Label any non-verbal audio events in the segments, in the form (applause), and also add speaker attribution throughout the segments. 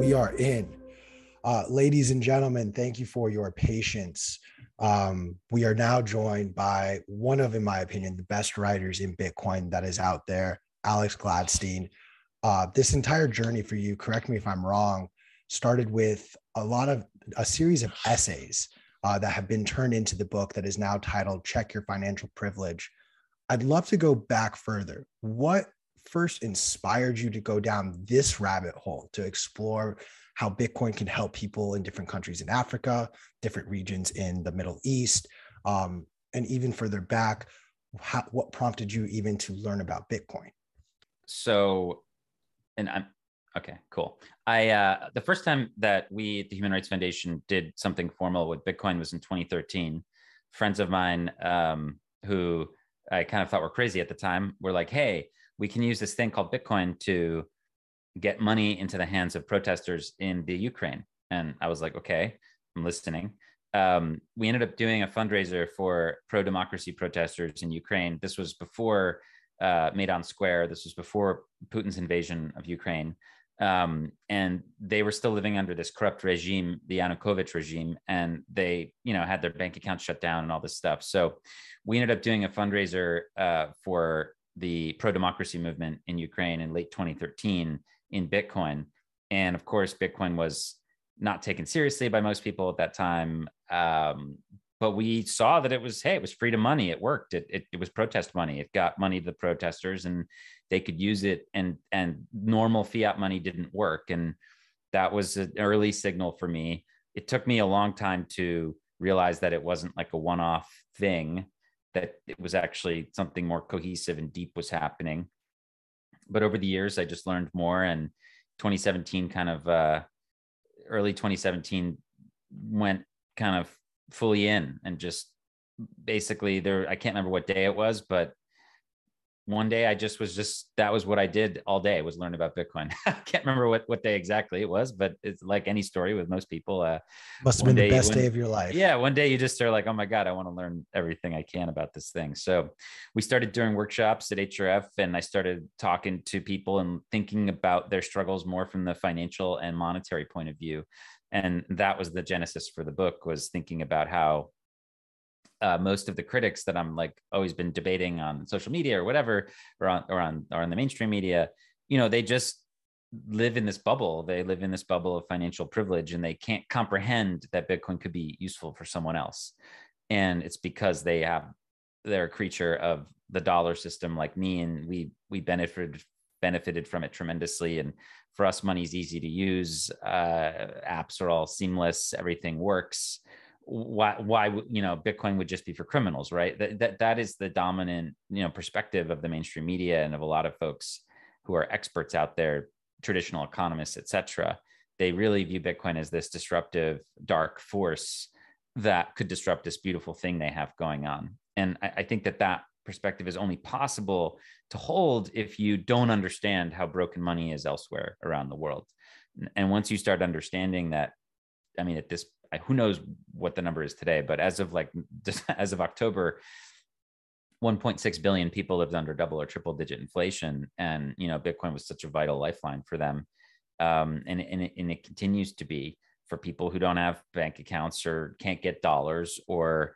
Speaker 1: we are in. Uh, ladies and gentlemen, thank you for your patience. Um, we are now joined by one of, in my opinion, the best writers in Bitcoin that is out there, Alex Gladstein. Uh, this entire journey for you, correct me if I'm wrong, started with a lot of a series of essays uh, that have been turned into the book that is now titled Check Your Financial Privilege. I'd love to go back further. What first inspired you to go down this rabbit hole to explore how Bitcoin can help people in different countries in Africa, different regions in the Middle East, um, and even further back? How, what prompted you even to learn about Bitcoin?
Speaker 2: So, and I'm okay, cool. I uh, the first time that we at the Human Rights Foundation did something formal with Bitcoin was in 2013. Friends of mine um, who I kind of thought were crazy at the time were like, "Hey, we can use this thing called Bitcoin to get money into the hands of protesters in the Ukraine. And I was like, okay, I'm listening. Um, we ended up doing a fundraiser for pro democracy protesters in Ukraine. This was before uh, Maidan Square. This was before Putin's invasion of Ukraine. Um, and they were still living under this corrupt regime, the Yanukovych regime, and they, you know, had their bank accounts shut down and all this stuff. So we ended up doing a fundraiser uh, for the pro democracy movement in Ukraine in late 2013 in Bitcoin. And of course, Bitcoin was not taken seriously by most people at that time. Um, but we saw that it was, hey, it was freedom money. It worked. It, it, it was protest money. It got money to the protesters and they could use it. And, and normal fiat money didn't work. And that was an early signal for me. It took me a long time to realize that it wasn't like a one off thing that it was actually something more cohesive and deep was happening. But over the years, I just learned more. And 2017, kind of uh, early 2017, went kind of fully in and just basically there. I can't remember what day it was, but one day I just was just that was what I did all day was learn about Bitcoin. (laughs) I can't remember what what day exactly it was, but it's like any story with most people. Uh,
Speaker 1: Must have been the best day of your life.
Speaker 2: Yeah, one day you just are like, oh my god, I want to learn everything I can about this thing. So we started doing workshops at HRF, and I started talking to people and thinking about their struggles more from the financial and monetary point of view. And that was the genesis for the book was thinking about how uh, most of the critics that I'm like always been debating on social media or whatever, or on or on or on the mainstream media, you know, they just live in this bubble. They live in this bubble of financial privilege, and they can't comprehend that Bitcoin could be useful for someone else. And it's because they have they're a creature of the dollar system like me, and we we benefited benefited from it tremendously. And for us, money's easy to use. Uh, apps are all seamless. Everything works why why you know bitcoin would just be for criminals right? That, that that is the dominant you know perspective of the mainstream media and of a lot of folks who are experts out there traditional economists etc they really view bitcoin as this disruptive dark force that could disrupt this beautiful thing they have going on. And I, I think that that perspective is only possible to hold if you don't understand how broken money is elsewhere around the world. And once you start understanding that i mean at this who knows what the number is today, but as of like (laughs) as of October, 1.6 billion people lived under double or triple digit inflation, and you know Bitcoin was such a vital lifeline for them, um, and and it, and it continues to be for people who don't have bank accounts or can't get dollars or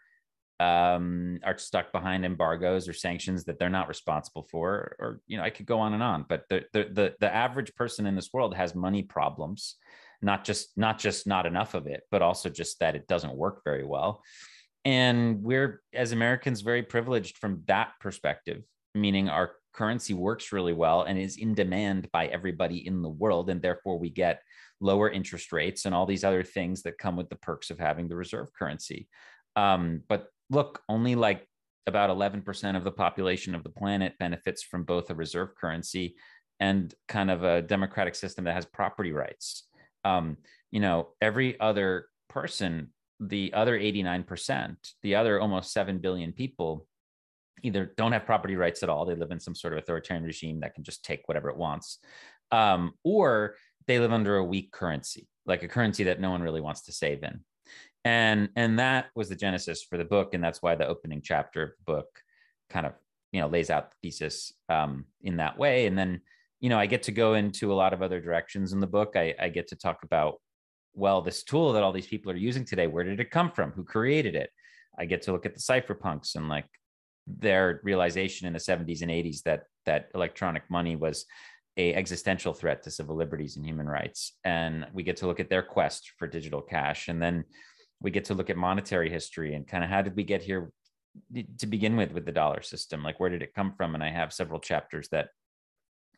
Speaker 2: um, are stuck behind embargoes or sanctions that they're not responsible for, or you know I could go on and on, but the the the, the average person in this world has money problems not just not just not enough of it but also just that it doesn't work very well. And we're as americans very privileged from that perspective meaning our currency works really well and is in demand by everybody in the world and therefore we get lower interest rates and all these other things that come with the perks of having the reserve currency. Um, but look only like about 11% of the population of the planet benefits from both a reserve currency and kind of a democratic system that has property rights um, you know, every other person, the other 89%, the other almost 7 billion people either don't have property rights at all. They live in some sort of authoritarian regime that can just take whatever it wants. Um, or they live under a weak currency, like a currency that no one really wants to save in. And, and that was the genesis for the book. And that's why the opening chapter of the book kind of, you know, lays out the thesis um, in that way. And then, you know, I get to go into a lot of other directions in the book. I, I get to talk about, well, this tool that all these people are using today, where did it come from? Who created it? I get to look at the cypherpunks and like their realization in the 70s and 80s that that electronic money was a existential threat to civil liberties and human rights and we get to look at their quest for digital cash and then we get to look at monetary history and kind of how did we get here eh, to begin with with the dollar system like where did it come from and i have several chapters that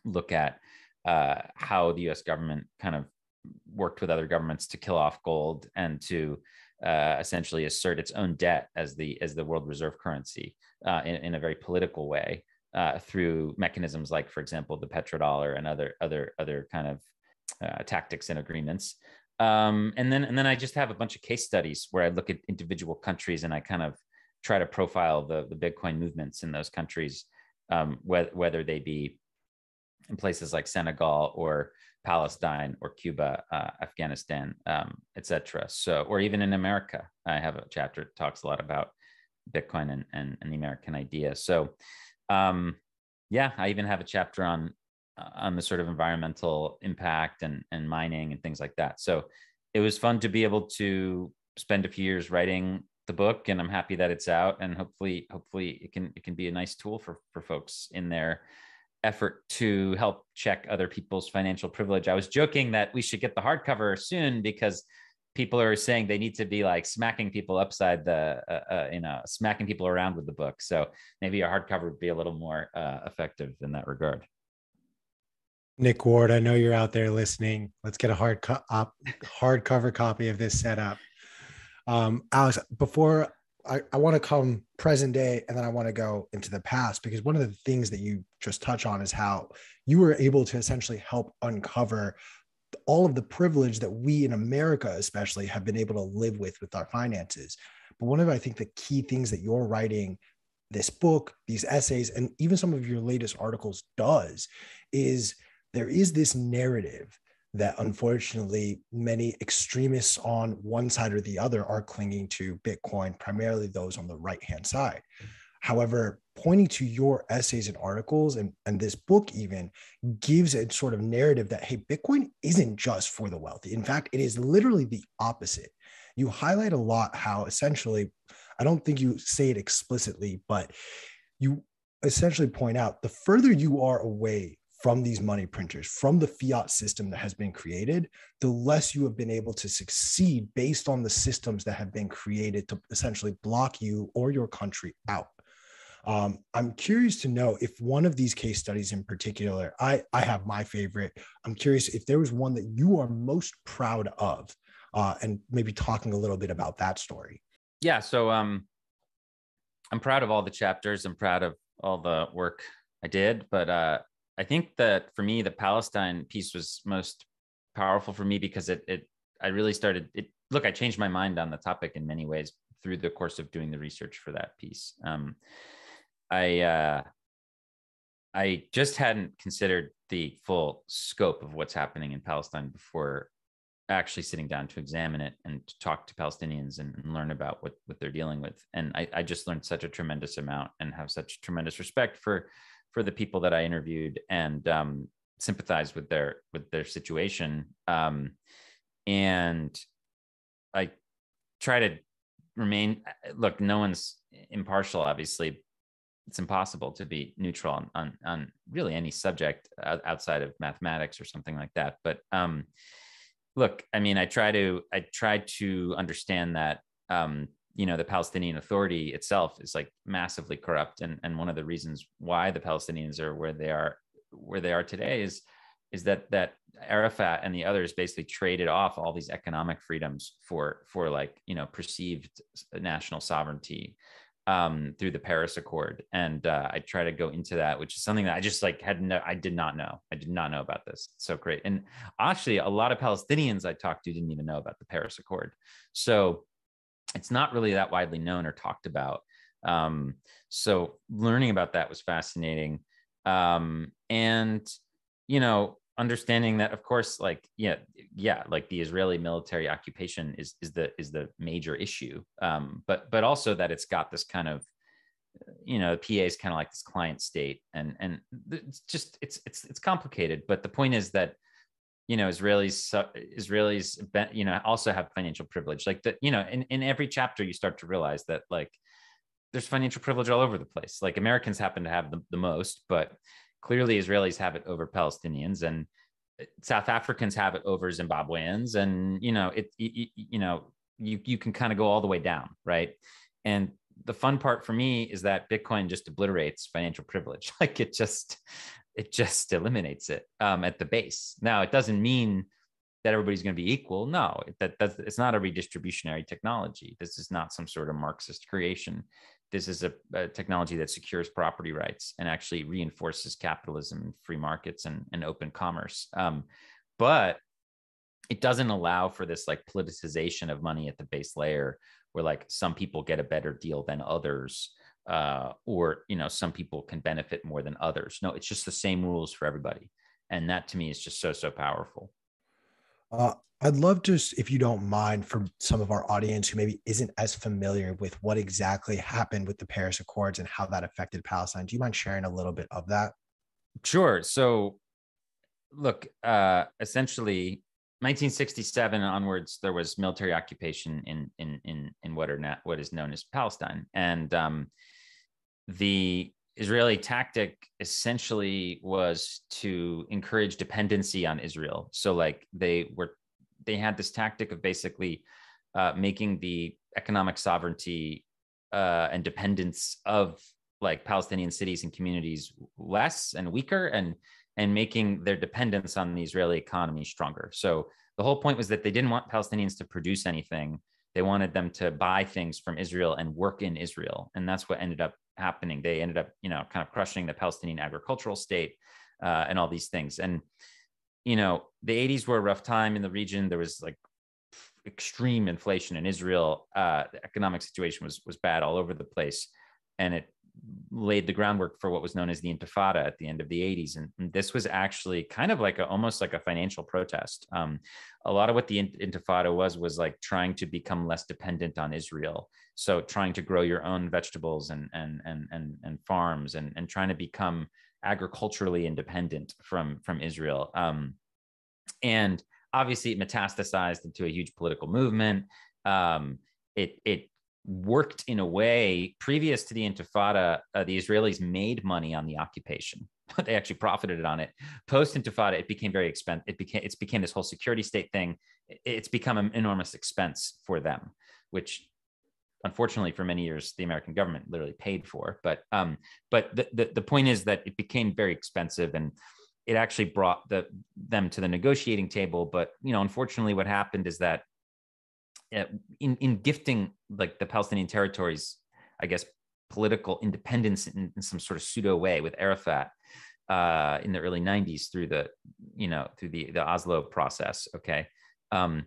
Speaker 2: look at uh, how the us government kind of worked with other governments to kill off gold and to uh, essentially assert its own debt as the as the world reserve currency uh, in, in, a very political way uh, through mechanisms like, for example, the petrodollar and other other other kind of uh, tactics and agreements. Um, and then and then I just have a bunch of case studies where I look at individual countries and I kind of try to profile the the Bitcoin movements in those countries, um, whether whether they be in places like Senegal or Palestine or Cuba, uh, Afghanistan, um, etc. So, or even in America, I have a chapter that talks a lot about Bitcoin and, and, and the American idea. So, um, yeah, I even have a chapter on uh, on the sort of environmental impact and and mining and things like that. So, it was fun to be able to spend a few years writing the book, and I'm happy that it's out. And hopefully, hopefully, it can it can be a nice tool for for folks in there effort to help check other people's financial privilege. I was joking that we should get the hardcover soon because people are saying they need to be like smacking people upside the, uh, uh, you know, smacking people around with the book. So maybe a hardcover would be a little more uh, effective in that regard.
Speaker 1: Nick Ward, I know you're out there listening. Let's get a hard co- op- hardcover copy of this set up. Um, Alex, before I, I want to come present day and then I want to go into the past because one of the things that you just touch on is how you were able to essentially help uncover all of the privilege that we in America, especially, have been able to live with with our finances. But one of, I think, the key things that you're writing this book, these essays, and even some of your latest articles does is there is this narrative that unfortunately many extremists on one side or the other are clinging to Bitcoin, primarily those on the right hand side. However, pointing to your essays and articles and, and this book even gives a sort of narrative that, hey, Bitcoin isn't just for the wealthy. In fact, it is literally the opposite. You highlight a lot how essentially, I don't think you say it explicitly, but you essentially point out the further you are away from these money printers, from the fiat system that has been created, the less you have been able to succeed based on the systems that have been created to essentially block you or your country out. Um, I'm curious to know if one of these case studies in particular, I, I have my favorite. I'm curious if there was one that you are most proud of, uh, and maybe talking a little bit about that story.
Speaker 2: Yeah. So um, I'm proud of all the chapters. I'm proud of all the work I did, but uh, I think that for me, the Palestine piece was most powerful for me because it it I really started it. Look, I changed my mind on the topic in many ways through the course of doing the research for that piece. Um, I uh, I just hadn't considered the full scope of what's happening in Palestine before actually sitting down to examine it and to talk to Palestinians and, and learn about what what they're dealing with. And I, I just learned such a tremendous amount and have such tremendous respect for for the people that I interviewed and um, sympathize with their with their situation. Um, and I try to remain. Look, no one's impartial. Obviously, it's impossible to be neutral on on, on really any subject outside of mathematics or something like that. But um, look, I mean, I try to I try to understand that um, you know the palestinian authority itself is like massively corrupt and and one of the reasons why the palestinians are where they are where they are today is is that that arafat and the others basically traded off all these economic freedoms for for like you know perceived national sovereignty um, through the Paris Accord, and uh, I try to go into that, which is something that I just like had no, I did not know. I did not know about this. So great, and actually, a lot of Palestinians I talked to didn't even know about the Paris Accord. So it's not really that widely known or talked about. Um, so learning about that was fascinating. Um, and, you know, understanding that of course, like, yeah, yeah, like the Israeli military occupation is, is the, is the major issue. Um, but, but also that it's got this kind of you know, PA is kind of like this client state, and and it's just it's it's it's complicated. But the point is that you know Israelis Israelis you know also have financial privilege. Like that, you know, in in every chapter you start to realize that like there's financial privilege all over the place. Like Americans happen to have the, the most, but clearly Israelis have it over Palestinians and uh, South Africans have it over Zimbabweans, and you know it. You, you know you you can kind of go all the way down, right? And the fun part for me is that Bitcoin just obliterates financial privilege. (laughs) Like it just it just (laughs) eliminates it um, at the base. Now it doesn't mean that everybody's going to be equal. No, that that's it's not a redistributionary technology. This is not some sort of Marxist creation this is a, a, technology that secures property rights and actually reinforces capitalism free markets and, and open commerce. Um, but it doesn't allow for this like politicization of money at the base layer where like some people get a better deal than others uh, or you know some people can benefit more than others no it's just the same rules for everybody and that to me is just so so powerful
Speaker 1: uh, I'd love to, if you don't mind, for some of our audience who maybe isn't as familiar with what exactly happened with the Paris Accords and how that affected Palestine. Do you mind sharing a little bit of that?
Speaker 2: Sure. So, look, uh, essentially, 1967 onwards, there was military occupation in in in in what are not what is known as Palestine, and um, the Israeli tactic essentially was to encourage dependency on Israel. So, like, they were they had this tactic of basically uh, making the economic sovereignty uh, and dependence of like Palestinian cities and communities less and weaker, and and making their dependence on the Israeli economy stronger. So the whole point was that they didn't want Palestinians to produce anything. They wanted them to buy things from Israel and work in Israel, and that's what ended up happening. They ended up, you know, kind of crushing the Palestinian agricultural state uh, and all these things. And you know, the 80s were a rough time in the region. There was like extreme inflation in Israel. Uh, the economic situation was was bad all over the place, and it laid the groundwork for what was known as the Intifada at the end of the 80s. And, this was actually kind of like a, almost like a financial protest. Um, a lot of what the Intifada was was like trying to become less dependent on Israel. So trying to grow your own vegetables and and and and, and farms and and trying to become agriculturally independent from from Israel. Um, and obviously, it metastasized into a huge political movement. Um, it it worked in a way previous to the Intifada. Uh, the Israelis made money on the occupation. (laughs) they actually profited on it. Post Intifada, it became very expensive. It became it's became this whole security state thing. It's become an enormous expense for them, which unfortunately for many years the american government literally paid for but um but the, the, the point is that it became very expensive and it actually brought the them to the negotiating table but you know unfortunately what happened is that in in gifting like the palestinian territories i guess political independence in, in some sort of pseudo way with arafat uh, in the early 90s through the you know through the the oslo process okay um,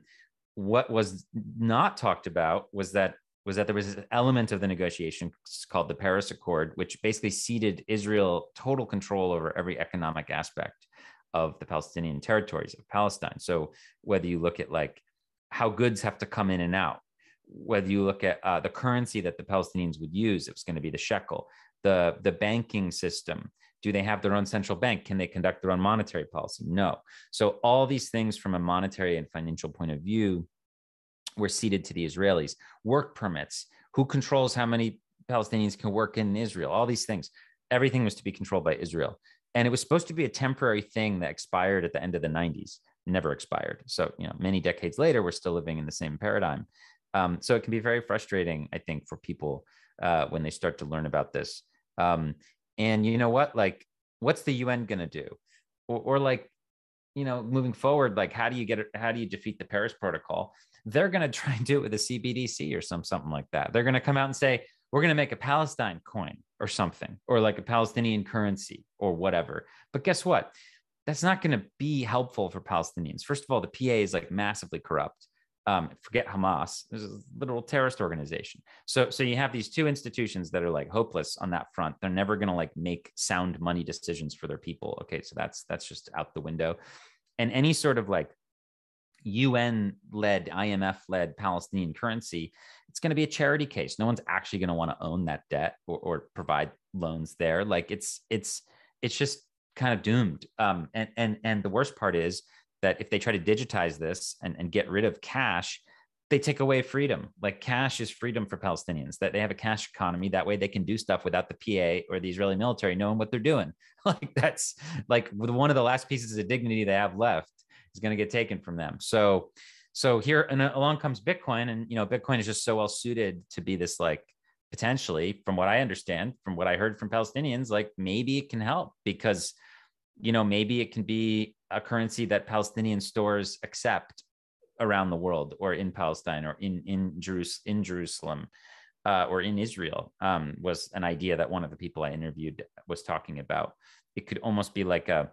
Speaker 2: what was not talked about was that was that there was an element of the negotiation called the Paris Accord, which basically ceded Israel total control over every economic aspect of the Palestinian territories of Palestine. So whether you look at like how goods have to come in and out, whether you look at uh, the currency that the Palestinians would use, it was going to be the shekel, the the banking system. Do they have their own central bank? Can they conduct their own monetary policy? No. So all these things from a monetary and financial point of view were ceded to the Israelis. Work permits, who controls how many Palestinians can work in Israel, all these things. Everything was to be controlled by Israel. And it was supposed to be a temporary thing that expired at the end of the 90s, never expired. So, you know, many decades later, we're still living in the same paradigm. Um, so it can be very frustrating, I think, for people uh, when they start to learn about this. Um, and you know what? Like, what's the UN going to do? Or, or like, you know, moving forward, like, how do you get it? How do you defeat the Paris Protocol? they're going (laughs) to try and do it with a CBDC or some something like that. They're going to come out and say, we're going to make a Palestine coin or something, or like a Palestinian currency or whatever. But guess what? That's not going to be helpful for Palestinians. First of all, the PA is like massively corrupt. Um, forget Hamas, there's a literal terrorist organization. So, so you have these two institutions that are like hopeless on that front. They're never going to like make sound money decisions for their people. Okay, so that's that's just out the window. And any sort of like UN led, IMF led Palestinian currency, it's going to be a charity case. No one's actually going to want to own that debt or, or, provide loans there. Like it's it's it's just kind of doomed. Um, and and and the worst part is that if they try to digitize this and, and get rid of cash, they take away freedom. Like cash is freedom for Palestinians. That they have a cash economy. That way they can do stuff without the PA or the Israeli military knowing what they're doing. (laughs) Like that's like one of the last pieces of dignity they have left is going to get taken from them. So so here and along comes Bitcoin, and you know Bitcoin is just so well suited to be this like potentially, from what I understand, from what I heard from Palestinians, like maybe it can help because you know maybe it can be a currency that Palestinian stores accept around the world or in Palestine or in in, Jerus- in Jerusalem uh, or in Israel um, was an idea that one of the people I interviewed was talking about. It could almost be like a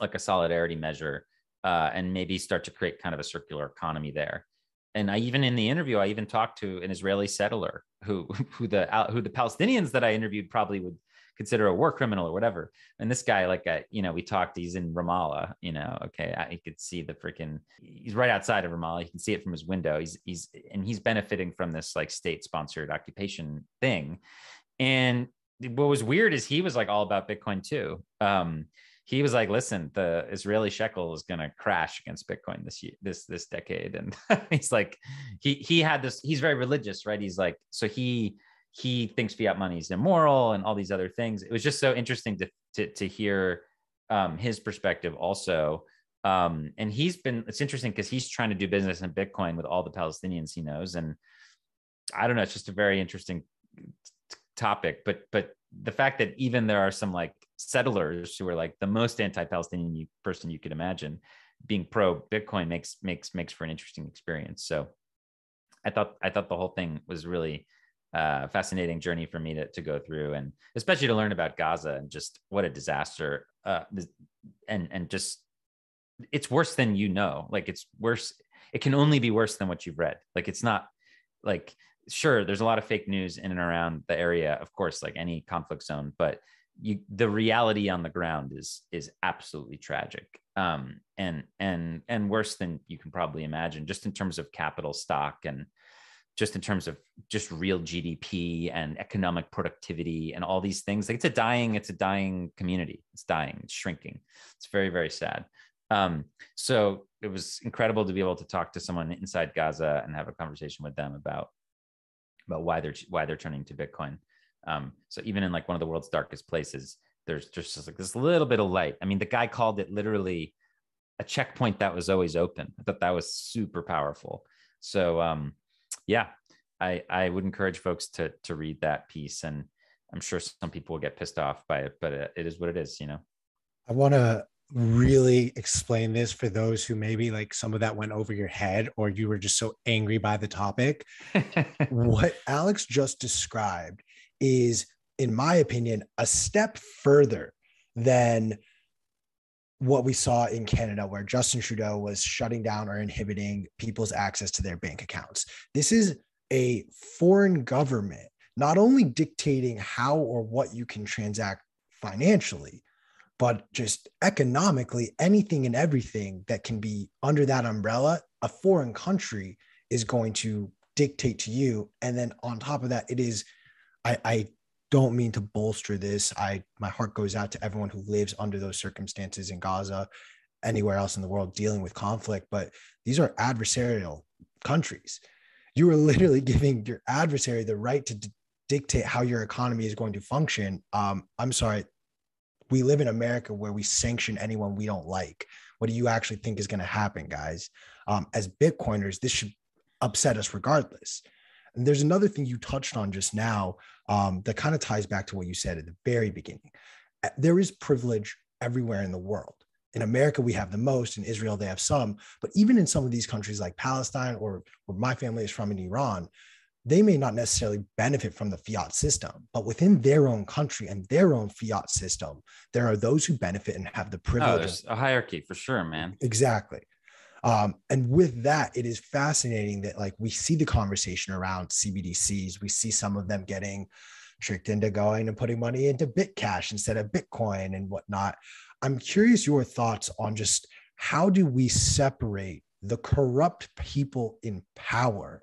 Speaker 2: like a solidarity measure uh, and maybe start to create kind of a circular economy there. And I even in the interview, I even talked to an Israeli settler who (laughs) who the who the Palestinians that I interviewed probably would consider a war criminal or whatever. And this guy, like, I, you know, we talked, he's in Ramallah, you know, okay. I could see the freaking, he's right outside of Ramallah. You can see it from his window. He's, he's, and he's benefiting from this like state sponsored occupation thing. And what was weird is he was like all about Bitcoin too. Um, he was like, "Listen, the Israeli shekel is going to crash against Bitcoin this year, this this decade." And (laughs) he's like, he he had this. He's very religious, right? He's like, so he he thinks fiat money is immoral and all these other things. It was just so interesting to to, to hear um, his perspective also. Um, and he's been it's interesting because he's trying to do business in Bitcoin with all the Palestinians he knows, and I don't know. It's just a very interesting topic, but but the fact that even there are some like settlers who are like the most anti-Palestinian person you could imagine being pro Bitcoin makes makes makes for an interesting experience. So I thought I thought the whole thing was really uh, fascinating journey for me to, to go through and especially to learn about Gaza and just what a disaster uh, and and just it's worse than you know. Like it's worse it can only be worse than what you've read. Like it's not like sure there's a lot of fake news in and around the area of course like any conflict zone but you the reality on the ground is is absolutely tragic. Um and and and worse than you can probably imagine just in terms of capital stock and just in terms of just real gdp and economic productivity and all these things like it's a dying it's a dying community it's dying it's shrinking it's very very sad um so it was incredible to be able to talk to someone inside gaza and have a conversation with them about about why they're why they're turning to bitcoin um, so even in like one of the world's darkest places, there's just like this little bit of light. I mean, the guy called it literally a checkpoint that was always open. I thought that was super powerful. So um, yeah, I I would encourage folks to to read that piece, and I'm sure some people will get pissed off by it, but it is what it is, you know.
Speaker 1: I want to really explain this for those who maybe like some of that went over your head or you were just so angry by the topic. (laughs) what Alex just described is, in my opinion, a step further than what we saw in Canada, where Justin Trudeau was shutting down or inhibiting people's access to their bank accounts. This is a foreign government not only dictating how or what you can transact financially, but just economically, anything and everything that can be under that umbrella, a foreign country is going to dictate to you. And then on top of that, it is I, I don't mean to bolster this. I my heart goes out to everyone who lives under those circumstances in Gaza, anywhere else in the world dealing with conflict. But these are adversarial countries. You are literally (laughs) giving your adversary the right to d- dictate how your economy is going to function. Um, I'm sorry, we live in America where we sanction anyone we don't like. What do you actually think is going to happen, guys? Um, as Bitcoiners, this should upset us regardless. And there's another thing you touched on just now um, that kind of ties back to what you said at the very beginning. There is privilege everywhere in the world. In America, we have the most. In Israel, they have some. But even in some of these countries like Palestine or where my family is from in Iran, they may not necessarily benefit from the fiat system, but within their own country and their own fiat system, there are those who benefit and have the oh, privilege. Oh,
Speaker 2: there's a hierarchy for sure, man.
Speaker 1: Exactly. Um, and with that, it is fascinating that like we see the conversation around CBDCs. We see some of them getting tricked into going and putting money into Bitcash instead of Bitcoin and whatnot. I'm curious your thoughts on just how do we separate the corrupt people in power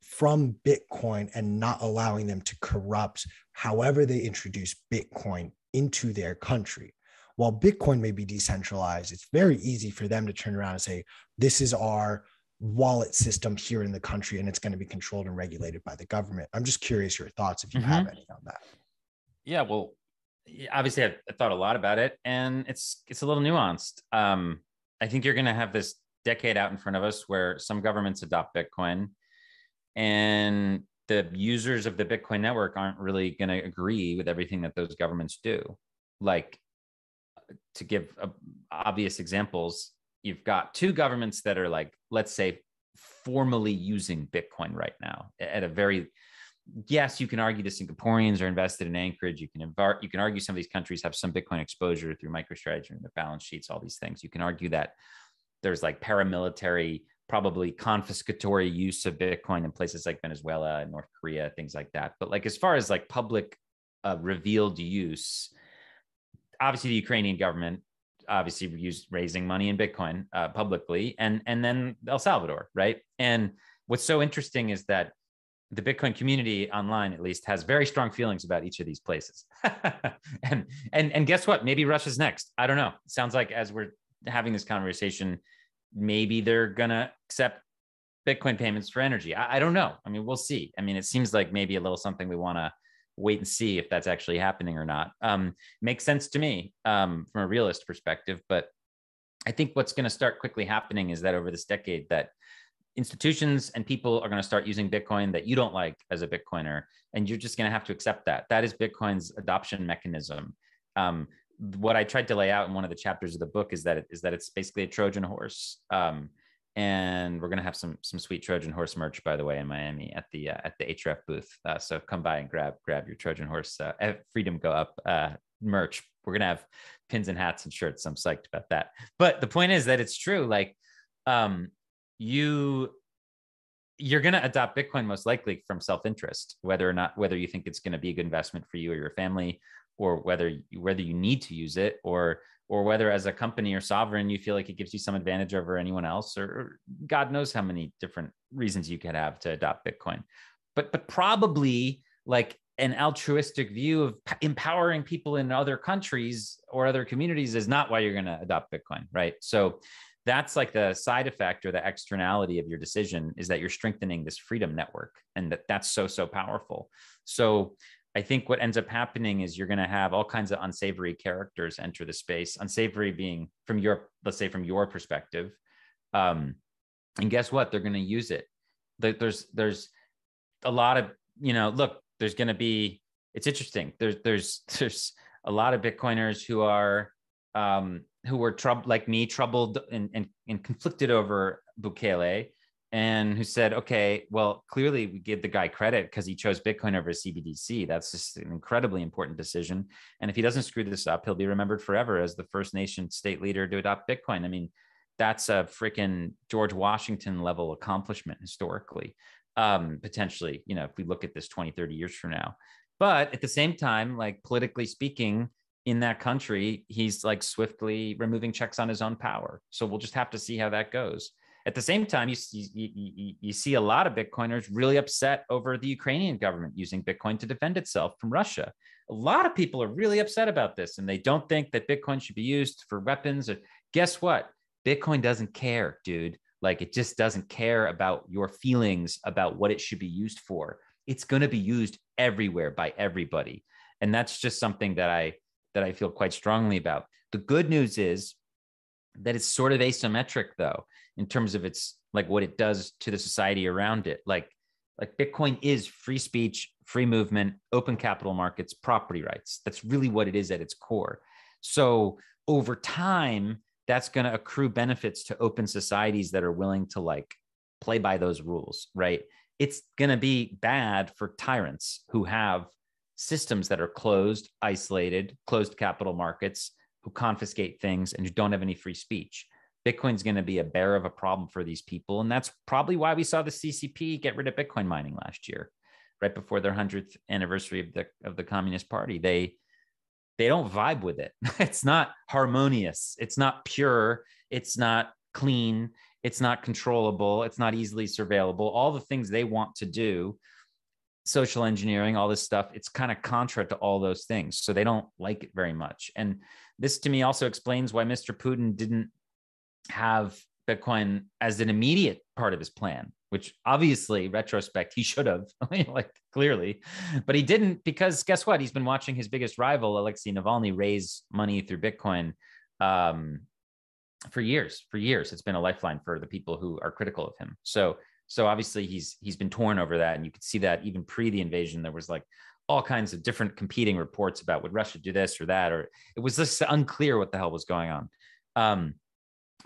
Speaker 1: from Bitcoin and not allowing them to corrupt however they introduce Bitcoin into their country. While Bitcoin may be decentralized, it's very easy for them to turn around and say, This is our wallet system here in the country and it's going to be controlled and regulated by the government. I'm just curious your thoughts if you mm-hmm. have any on that.
Speaker 2: Yeah, well, obviously I've thought a lot about it and it's it's a little nuanced. Um, I think you're going to have this decade out in front of us where some governments adopt Bitcoin and the users of the Bitcoin network aren't really going to agree with everything that those governments do. Like, to give a, obvious examples, you've got two governments that are like, let's say, formally using Bitcoin right now at a very yes, you can argue the Singaporeans are invested in Anchorage. You can you can argue some of these countries have some Bitcoin exposure through MicroStrategy and their balance sheets, all these things. You can argue that there's like paramilitary probably confiscatory use of Bitcoin in places like Venezuela and North Korea, things like that. But like as far as like public uh, revealed use, obviously the Ukrainian government obviously used raising money in Bitcoin uh, publicly, and and then El Salvador, right? And what's so interesting is that the Bitcoin community online, at least, has very strong feelings about each of these places. (laughs) and and and guess what? Maybe Russia's next. I don't know. Sounds like as we're having this conversation, maybe they're gonna accept Bitcoin payments for energy. I, I, don't know. I mean, we'll see. I mean, it seems like maybe a little something we want to wait and see if that's actually happening or not. Um, makes sense to me um, from a realist perspective, but I think what's going to start quickly happening is that over this decade, that institutions and people are going to start using Bitcoin that you don't like as a Bitcoiner, and you're just going to have to accept that. That is Bitcoin's adoption mechanism. Um, what I tried to lay out in one of the chapters of the book is that it, is that it's basically a Trojan horse. Um, and we're gonna have some some sweet Trojan horse merch, by the way, in Miami at the uh, at the HRF booth. Uh, so come by and grab grab your Trojan horse uh, Freedom Go Up uh, merch. We're gonna have pins and hats and shirts. I'm psyched about that. But the point is that it's true. Like, um, you you're going to adopt bitcoin most likely from self-interest whether or not whether you think it's going to be a good investment for you or your family or whether whether you need to use it or or whether as a company or sovereign you feel like it gives you some advantage over anyone else or, god knows how many different reasons you could have to adopt bitcoin. But but probably like an altruistic view of empowering people in other countries or other communities is not why you're going to adopt bitcoin right? So that's like the side effect or the externality of your decision is that you're strengthening this freedom network and that that's so so powerful. So i think what ends up happening is you're going to have all kinds of unsavory characters enter the space unsavory being from your let's say from your perspective um, and guess what? They're going to use it. There's there's a lot of you know look there's going to be it's interesting. There's there's (laughs) there's a lot of bitcoiners who are um, who were troubled like me, troubled and, and, and conflicted over Bukele, and who said, okay, well, clearly we give the guy credit because he chose Bitcoin over CBDC. That's just an incredibly important decision. And if he doesn't screw this up, he'll be remembered forever as the first nation state leader to adopt Bitcoin. I mean, that's a freaking George Washington level accomplishment historically, um, potentially, you know, if we look at this 20, 30 years from now. But at the same time, like politically speaking, in that country, he's like swiftly removing checks on his own power. So we'll just have to see how that goes. At the same time, you, you, you, see a lot of Bitcoiners really upset over the Ukrainian government using Bitcoin to defend itself from Russia. A lot of people are really upset about this, and they don't think that Bitcoin should be used for weapons. Or, guess what? Bitcoin doesn't care, dude. Like it just doesn't care about your feelings about what it should be used for. It's going to be used everywhere by everybody. And that's just something that I that I feel quite strongly about. The good news is that it's sort of asymmetric though in terms of its like what it does to the society around it. Like like Bitcoin is free speech, free movement, open capital markets, property rights. That's really what it is at its core. So over time, that's going to accrue benefits to open societies that are willing to like play by those rules, right? It's going to be bad for tyrants who have systems that are closed, isolated, closed capital markets who confiscate things and who don't have any free speech. Bitcoin's going to be a bear of a problem for these people. And that's probably why we saw the CCP get rid of Bitcoin mining last year, right before their 100th anniversary of the, of the Communist Party. They, they don't vibe with it. (laughs) It's not harmonious. It's not pure. It's not clean. it's not controllable, it's not easily surveillable. All the things they want to do, social engineering, all this stuff, it's kind of contra to all those things. So they don't like it very much. And this to me also explains why Mr. Putin didn't have Bitcoin as an immediate part of his plan, which obviously, retrospect, he should have, (laughs) like clearly, but he didn't because guess what? He's been watching his biggest rival, Alexei Navalny, raise money through Bitcoin um, for years. For years, it's been a lifeline for the people who are critical of him. So, so obviously, he's he's been torn over that, and you could see that even pre the invasion, there was like all kinds of different competing reports about would Russia do this or that, or it was just unclear what the hell was going on. Um,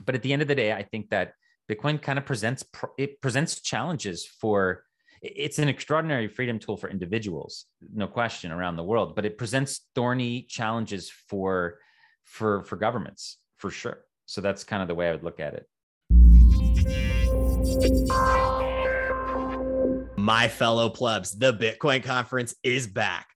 Speaker 2: but at the end of the day, I think that Bitcoin kind of presents it presents challenges for it's an extraordinary freedom tool for individuals, no question, around the world. But it presents thorny challenges for for for governments for sure. So that's kind of the way I would look at it.
Speaker 3: My fellow plebs, the Bitcoin conference is back.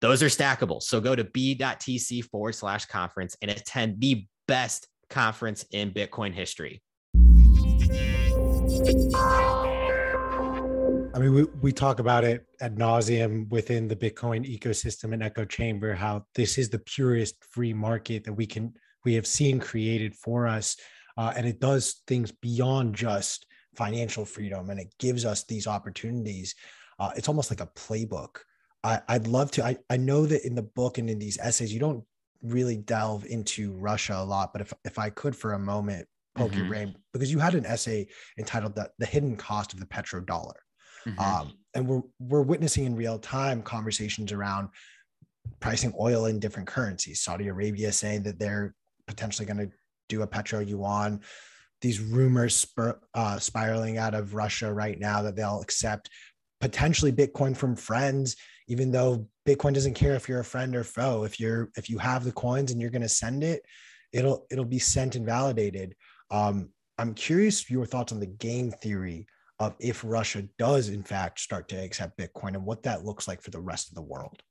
Speaker 3: Those are stackable. So go to b.tc forward slash conference and attend the best conference in Bitcoin history.
Speaker 1: I mean, we, we talk about it ad nauseum within the Bitcoin ecosystem and echo chamber, how this is the purest free market that we can we have seen created for us. Uh, and it does things beyond just financial freedom and it gives us these opportunities. Uh, it's almost like a playbook I, I'd love to. I, I know that in the book and in these essays, you don't really delve into Russia a lot, but if, if I could for a moment poke mm-hmm. your brain, because you had an essay entitled the, the hidden cost of the petrodollar. Mm-hmm. Um, and we're, we're witnessing in real time conversations around pricing oil in different currencies. Saudi Arabia saying that they're potentially going to do a petro yuan. These rumors spir- uh, spiraling out of Russia right now that they'll accept potentially Bitcoin from friends even though Bitcoin doesn't care if you're a friend or foe. If you're if you have the coins and you're going to send it, it'll it'll be sent and validated. Um, I'm curious your thoughts on the game theory of if Russia does in fact start to accept Bitcoin and what that looks like for the rest of the world.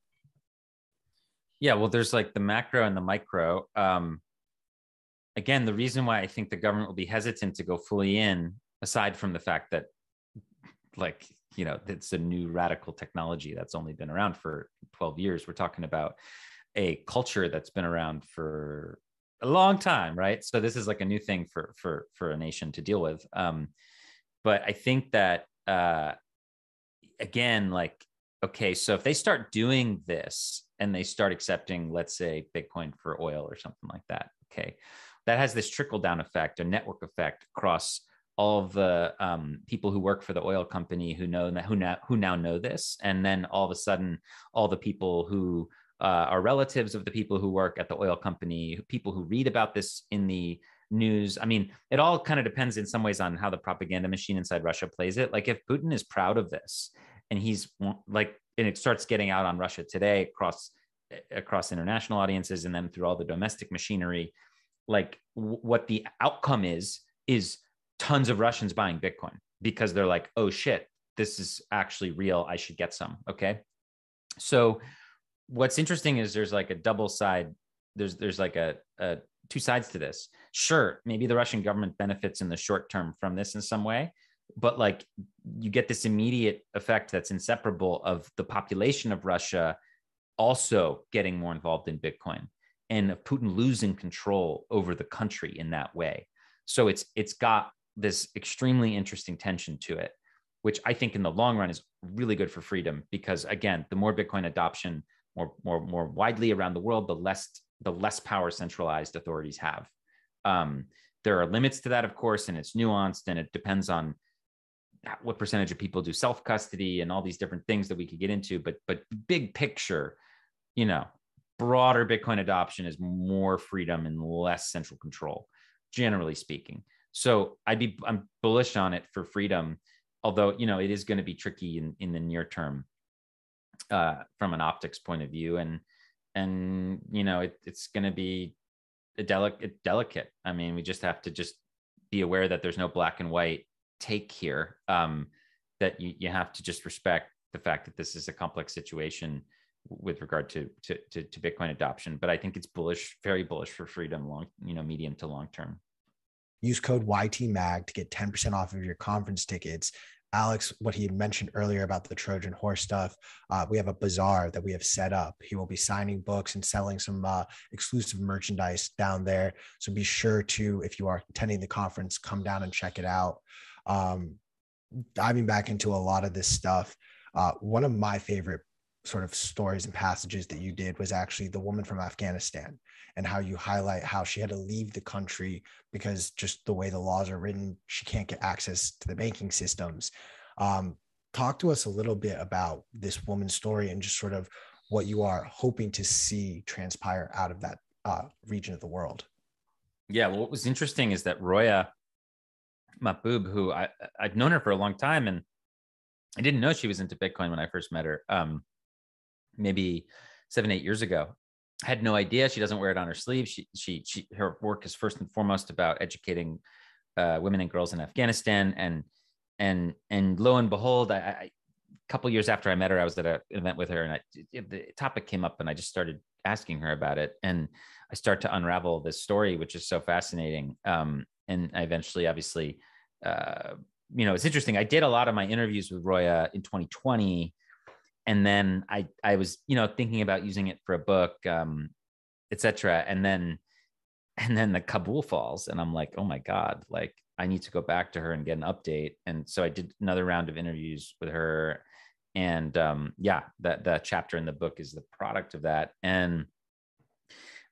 Speaker 2: Yeah, well, there's like the macro and the micro. Um, again, the reason why I think the government will be hesitant to go fully in, aside from the fact that like you know it's a new radical technology that's only been around for 12 years. We're talking about a culture that's been around for a long time right? So this is like a new thing for for for a nation to deal with. Um but i think that uh again like okay so if they start doing this and they start accepting let's say bitcoin for oil or something like that okay that has this trickle down effect a network effect across all of the um, people who work for the oil company who know that who now who now know this, and then all of a sudden, all the people who uh, are relatives of the people who work at the oil company, people who read about this in the news. I mean, it all kind of depends in some ways on how the propaganda machine inside Russia plays it. Like if Putin is proud of this, and he's like, and it starts getting out on Russia today across across international audiences, and then through all the domestic machinery, like w- what the outcome is is tons of Russians buying Bitcoin because they're like, oh shit, this is actually real. I should get some. Okay. So what's interesting is there's like a double side, there's there's like a, a two sides to this. Sure, maybe the Russian government benefits in the short term from this in some way, but like you get this immediate effect that's inseparable of the population of Russia also getting more involved in Bitcoin and of Putin losing control over the country in that way. So it's it's got this extremely interesting tension to it, which I think in the long run is really good for freedom because again, the more Bitcoin adoption, more more more widely around the world, the less the less power centralized authorities have. Um, there are limits to that, of course, and it's nuanced and it depends on what percentage of people do self custody and all these different things that we could get into. But but big picture, you know, broader Bitcoin adoption is more freedom and less central control, generally speaking. So I'd be I'm bullish on it for freedom, although you know it is going to be tricky in in the near term uh, from an optics point of view, and and you know it, it's going to be a delicate delicate. I mean, we just have to just be aware that there's no black and white take here. Um, that you you have to just respect the fact that this is a complex situation with regard to, to to to, Bitcoin adoption. But I think it's bullish, very bullish for freedom, long you know, medium to long term.
Speaker 1: Use code YTMAG to get 10% off of your conference tickets. Alex, what he mentioned earlier about the Trojan horse stuff, uh, we have a bazaar that we have set up. He will be signing books and selling some uh, exclusive merchandise down there. So be sure to, if you are attending the conference, come down and check it out. Um, diving back into a lot of this stuff, uh, one of my favorite sort of stories and passages that you did was actually the woman from Afghanistan and how you highlight how she had to leave the country because just the way the laws are written, she can't get access to the banking systems. Um, talk to us a little bit about this woman's story and just sort of what you are hoping to see transpire out of that uh, region of the world.
Speaker 2: Yeah, well, what was interesting is that Roya Mahboob, who I, I'd known her for a long time, and I didn't know she was into Bitcoin when I first met her. Um, maybe seven, eight years ago. Had no idea. She doesn't wear it on her sleeve. She, she, she, her work is first and foremost about educating uh, women and girls in Afghanistan. And, and, and lo and behold, I, I, a couple years after I met her, I was at an event with her, and I, the topic came up, and I just started asking her about it. And I start to unravel this story, which is so fascinating. Um, and I eventually, obviously, uh, you know, it's interesting. I did a lot of my interviews with Roya in 2020 and then I I was you know thinking about using it for a book, um, etc. And then and then the Kabul falls, and I'm like, oh my god, like I need to go back to her and get an update. And so I did another round of interviews with her, and um, yeah, that that chapter in the book is the product of that. And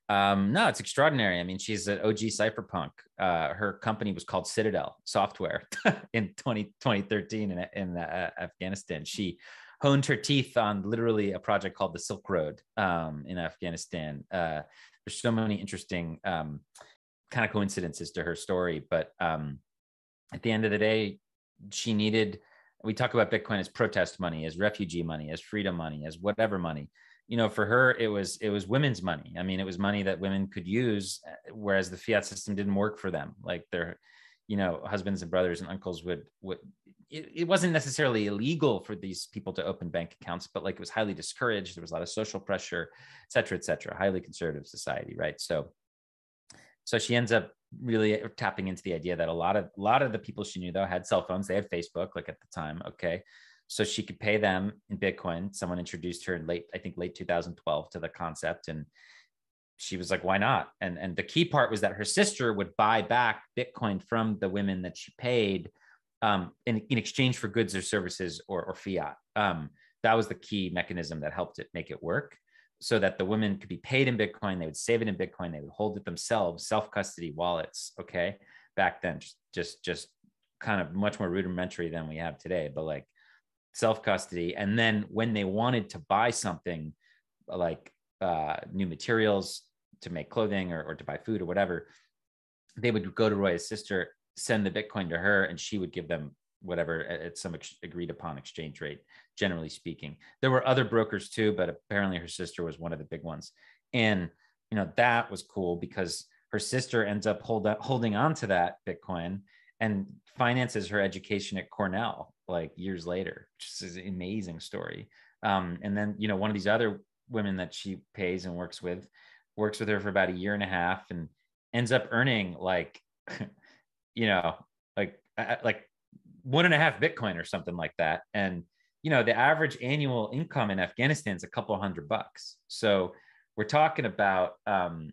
Speaker 2: um, no, it's extraordinary. I mean, she's an OG cypherpunk. Uh, her company was called Citadel Software (laughs) in 20, 2013 in, in uh, Afghanistan. She honed her teeth on literally a project called the Silk Road um, in Afghanistan. Uh, there's so many interesting um, kind of coincidences to her story, but um, at the end of the day, she needed. We talk about Bitcoin as protest money, as refugee money, as freedom money, as whatever money. You know, for her, it was it was women's money. I mean, it was money that women could use, whereas the fiat system didn't work for them. Like their, you know, husbands and brothers and uncles would would it, it wasn't necessarily illegal for these people to open bank accounts, but like it was highly discouraged. There was a lot of social pressure, et cetera, et cetera. Highly conservative society, right? So, so she ends up really tapping into the idea that a lot of a lot of the people she knew though had cell phones. They had Facebook, like at the time. Okay, so she could pay them in Bitcoin. Someone introduced her in late, I think, late 2012 to the concept, and she was like, "Why not?" And and the key part was that her sister would buy back Bitcoin from the women that she paid um, in, in exchange for goods or services or, or fiat. Um, that was the key mechanism that helped it make it work so that the women could be paid in Bitcoin. They would save it in Bitcoin. They would hold it themselves, self custody wallets. Okay. Back then, just, just, just kind of much more rudimentary than we have today, but like self custody. And then when they wanted to buy something like uh, new materials to make clothing or, or to buy food or whatever, they would go to Roya's sister send the Bitcoin to her and she would give them whatever at some ex- agreed upon exchange rate, generally speaking. There were other brokers too, but apparently her sister was one of the big ones. And, you know, that was cool because her sister ends up hold up, holding on to that Bitcoin and finances her education at Cornell like years later, which is an amazing story. Um, and then, you know, one of these other women that she pays and works with works with her for about a year and a half and ends up earning like (laughs) you know, like like one and a half Bitcoin or something like that. And you know, the average annual income in Afghanistan is a couple hundred bucks. So we're talking about um,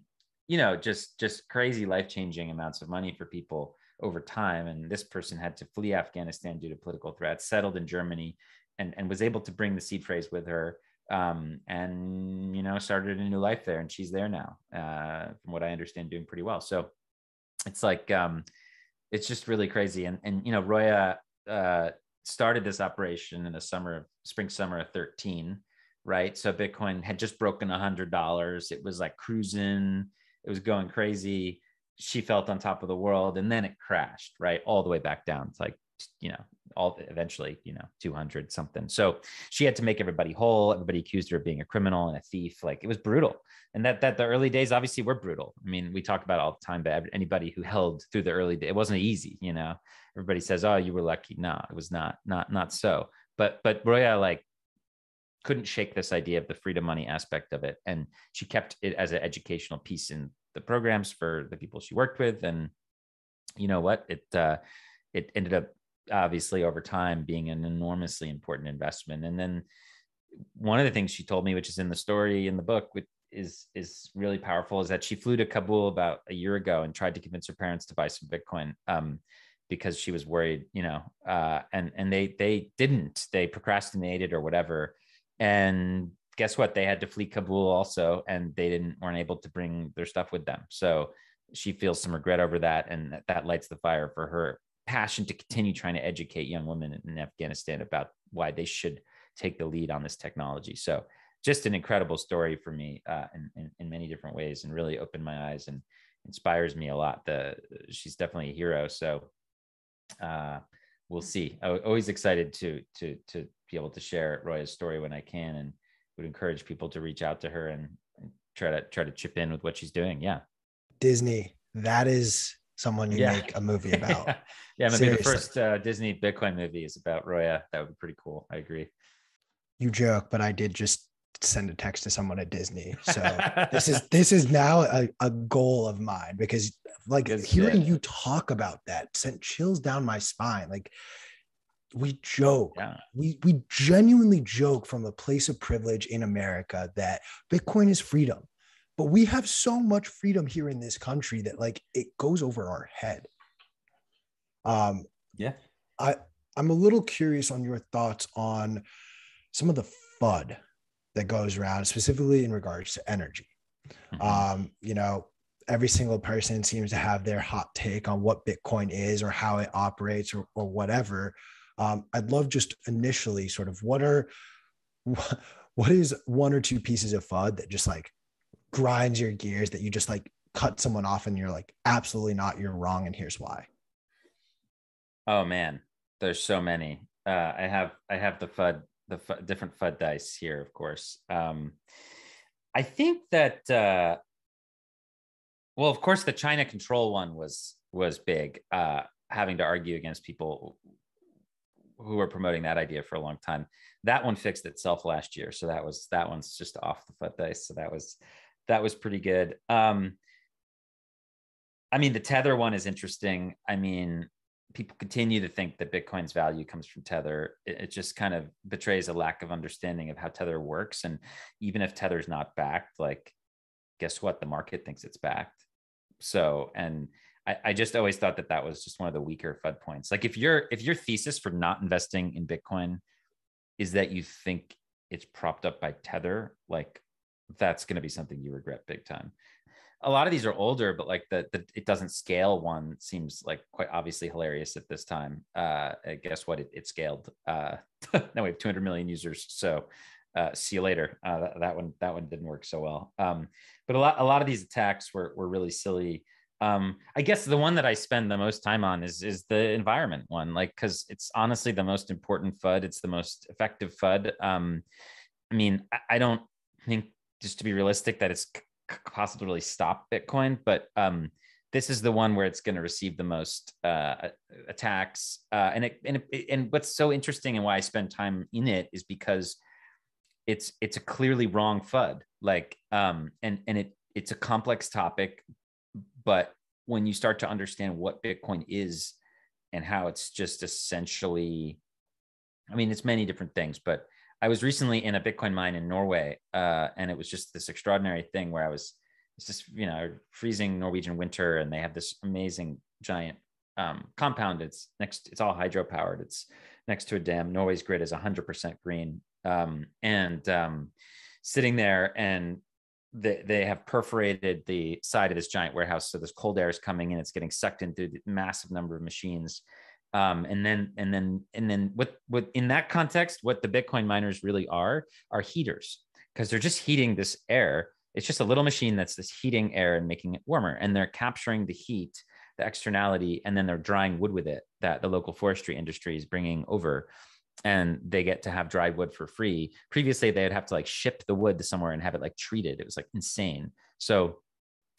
Speaker 2: you know, just just crazy life-changing amounts of money for people over time. And this person had to flee Afghanistan due to political threats, settled in Germany, and, and was able to bring the seed phrase with her um, and you know started a new life there and she's there now uh, from what i understand doing pretty well so it's like um, it's just really crazy. And and you know roya uh, started this operation in the summer of spring summer of 13 right? So bitcoin had just broken a hundred dollars. It was like cruising. It was going crazy. She felt on top of the world and then it crashed right all the way back down it's like you know all eventually you know 200 something. So she had to make everybody whole. Everybody accused her of being a criminal and a thief. Like it was brutal. And that that the early days obviously were brutal. I mean we talk about all the time but anybody who held through the early day it wasn't easy you know? Everybody says oh you were lucky. No it was not not not so. But but roya like couldn't shake this idea of the freedom money aspect of it. And she kept it as an educational piece in the programs for the people she worked with. And you know what? It uh it ended up obviously over time being an enormously important investment. And then one of the things she told me which is in the story in the book which is is really powerful is that she flew to kabul about a year ago and tried to convince her parents to buy some bitcoin um, because she was worried you know uh, and and they they didn't. They procrastinated or whatever. And guess what? They had to flee kabul also and they didn't weren't able to bring their stuff with them. So she feels some regret over that and that, that lights the fire for her passion to continue trying to educate young women in afghanistan about why they should take the lead on this technology. So just an incredible story for me uh, in, in, in many different ways and really opened my eyes and inspires me a lot. The she's definitely a hero. So uh, we'll see. I, always excited to to to be able to share roya's story when i can and would encourage people to reach out to her and, and try to try to chip in with what she's doing. Yeah.
Speaker 1: Disney that is someone you yeah. make a movie about. (laughs)
Speaker 2: Yeah maybe Seriously. the first uh, disney bitcoin movie is about roya. That would be pretty cool. I agree.
Speaker 1: You joke but i did just send a text to someone at disney. So (laughs) this is this is now a, a goal of mine because like hearing you talk about that sent chills down my spine. Like we joke. Yeah. we we genuinely joke from a place of privilege in america that bitcoin is freedom but we have so much freedom here in this country that like it goes over our head. Um
Speaker 2: yeah.
Speaker 1: I i'm a little curious on your thoughts on some of the fud that goes around specifically in regards to energy. Mm-hmm. um you know every single person seems to have their hot take on what bitcoin is or how it operates or, or whatever. Um, I'd love just initially sort of what are (laughs) what is one or two pieces of FUD that just like grinds your gears that you just like cut someone off and you're like absolutely not you're wrong and here's why.
Speaker 2: Oh man, there's so many. Uh, I have I have the FUD the different FUD dice here, of course. Um, I think that uh, well, of course, the China control one was was big. Uh, having to argue against people who were promoting that idea for a long time. That one fixed itself last year, so that was that one's just off the FUD dice. So that was that was pretty good. Um, I mean, the tether one is interesting. I mean, people continue to think that Bitcoin's value comes from Tether. It, it, just kind of betrays a lack of understanding of how Tether works. And even if Tether's not backed, like, guess what? The market thinks it's backed. So, and I, I just always thought that that was just one of the weaker FUD points. Like if your if your thesis for not investing in Bitcoin is that you think it's propped up by Tether, like that's going to be something you regret big time. A lot of these are older, but like the, the it doesn't scale one seems like quite obviously hilarious at this time. Uh, guess what? It, it scaled. Uh, (laughs) now we have 200 million users. So uh, see you later. Uh, that, that, one that one didn't work so well. Um, but a lot a lot of these attacks were were really silly um i guess the one that i spend the most time on is is the environment one like because it's honestly the most important fud it's the most effective fud um i mean i, I don't think just to be realistic that it's possible to really stop bitcoin but um this is the one where it's going to receive the most uh, attacks. Uh, and it, and it, and what's so interesting and why i spend time in it is because it's it's a clearly wrong fud like um and and it it's a complex topic but when you start to understand what Bitcoin is and how it's just essentially, I mean, it's many different things, but I was recently in a Bitcoin mine in Norway, uh, and it was just this extraordinary thing where I was, it's just, you know, freezing Norwegian winter, and they have this amazing giant um, compound. It's next, it's all hydro powered. It's next to a dam. Norway's grid is 100% green. um, and um, sitting there and they, they have perforated the side of this giant warehouse so this cold air is coming in it's getting sucked in through the massive number of machines um, and then and then and then what what in that context what the bitcoin miners really are are heaters because they're just heating this air. It's just a little machine that's this heating air and making it warmer and they're capturing the heat the externality and then they're drying wood with it that the local forestry industry is bringing over and they get to have dry wood for free. Previously they'd have to like ship the wood to somewhere and have it like treated. It was like insane. So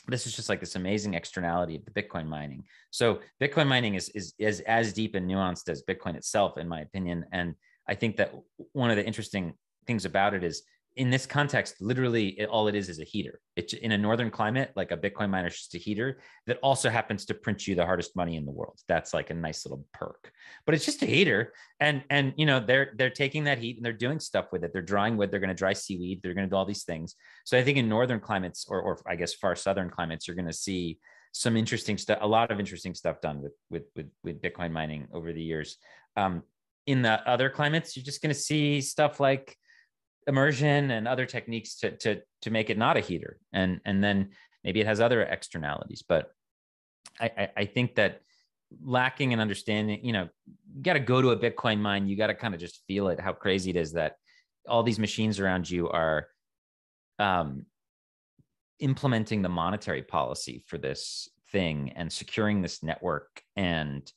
Speaker 2: this is just like this amazing externality of the bitcoin mining. So bitcoin mining is is, is as deep and nuanced as bitcoin itself in my opinion. And i think that one of the interesting things about it is in this context, literally it, all it is is a heater. It's in a northern climate, like a Bitcoin miner is just a heater that also happens to print you the hardest money in the world. That's like a nice little perk. But it's just a heater, and and you know they're they're taking that heat and they're doing stuff with it. They're drying wood. They're going to dry seaweed. They're going to do all these things. So I think in northern climates, or or I guess far southern climates, you're going to see some interesting stuff, a lot of interesting stuff done with with with, with Bitcoin mining over the years. Um, in the other climates, you're just going to see stuff like immersion and other techniques to to to make it not a heater. And and then maybe it has other externalities but i i, I think that lacking an understanding you know you got to go to a bitcoin mine. You got to kind of just feel it how crazy it is that all these machines around you are um implementing the monetary policy for this thing and securing this network and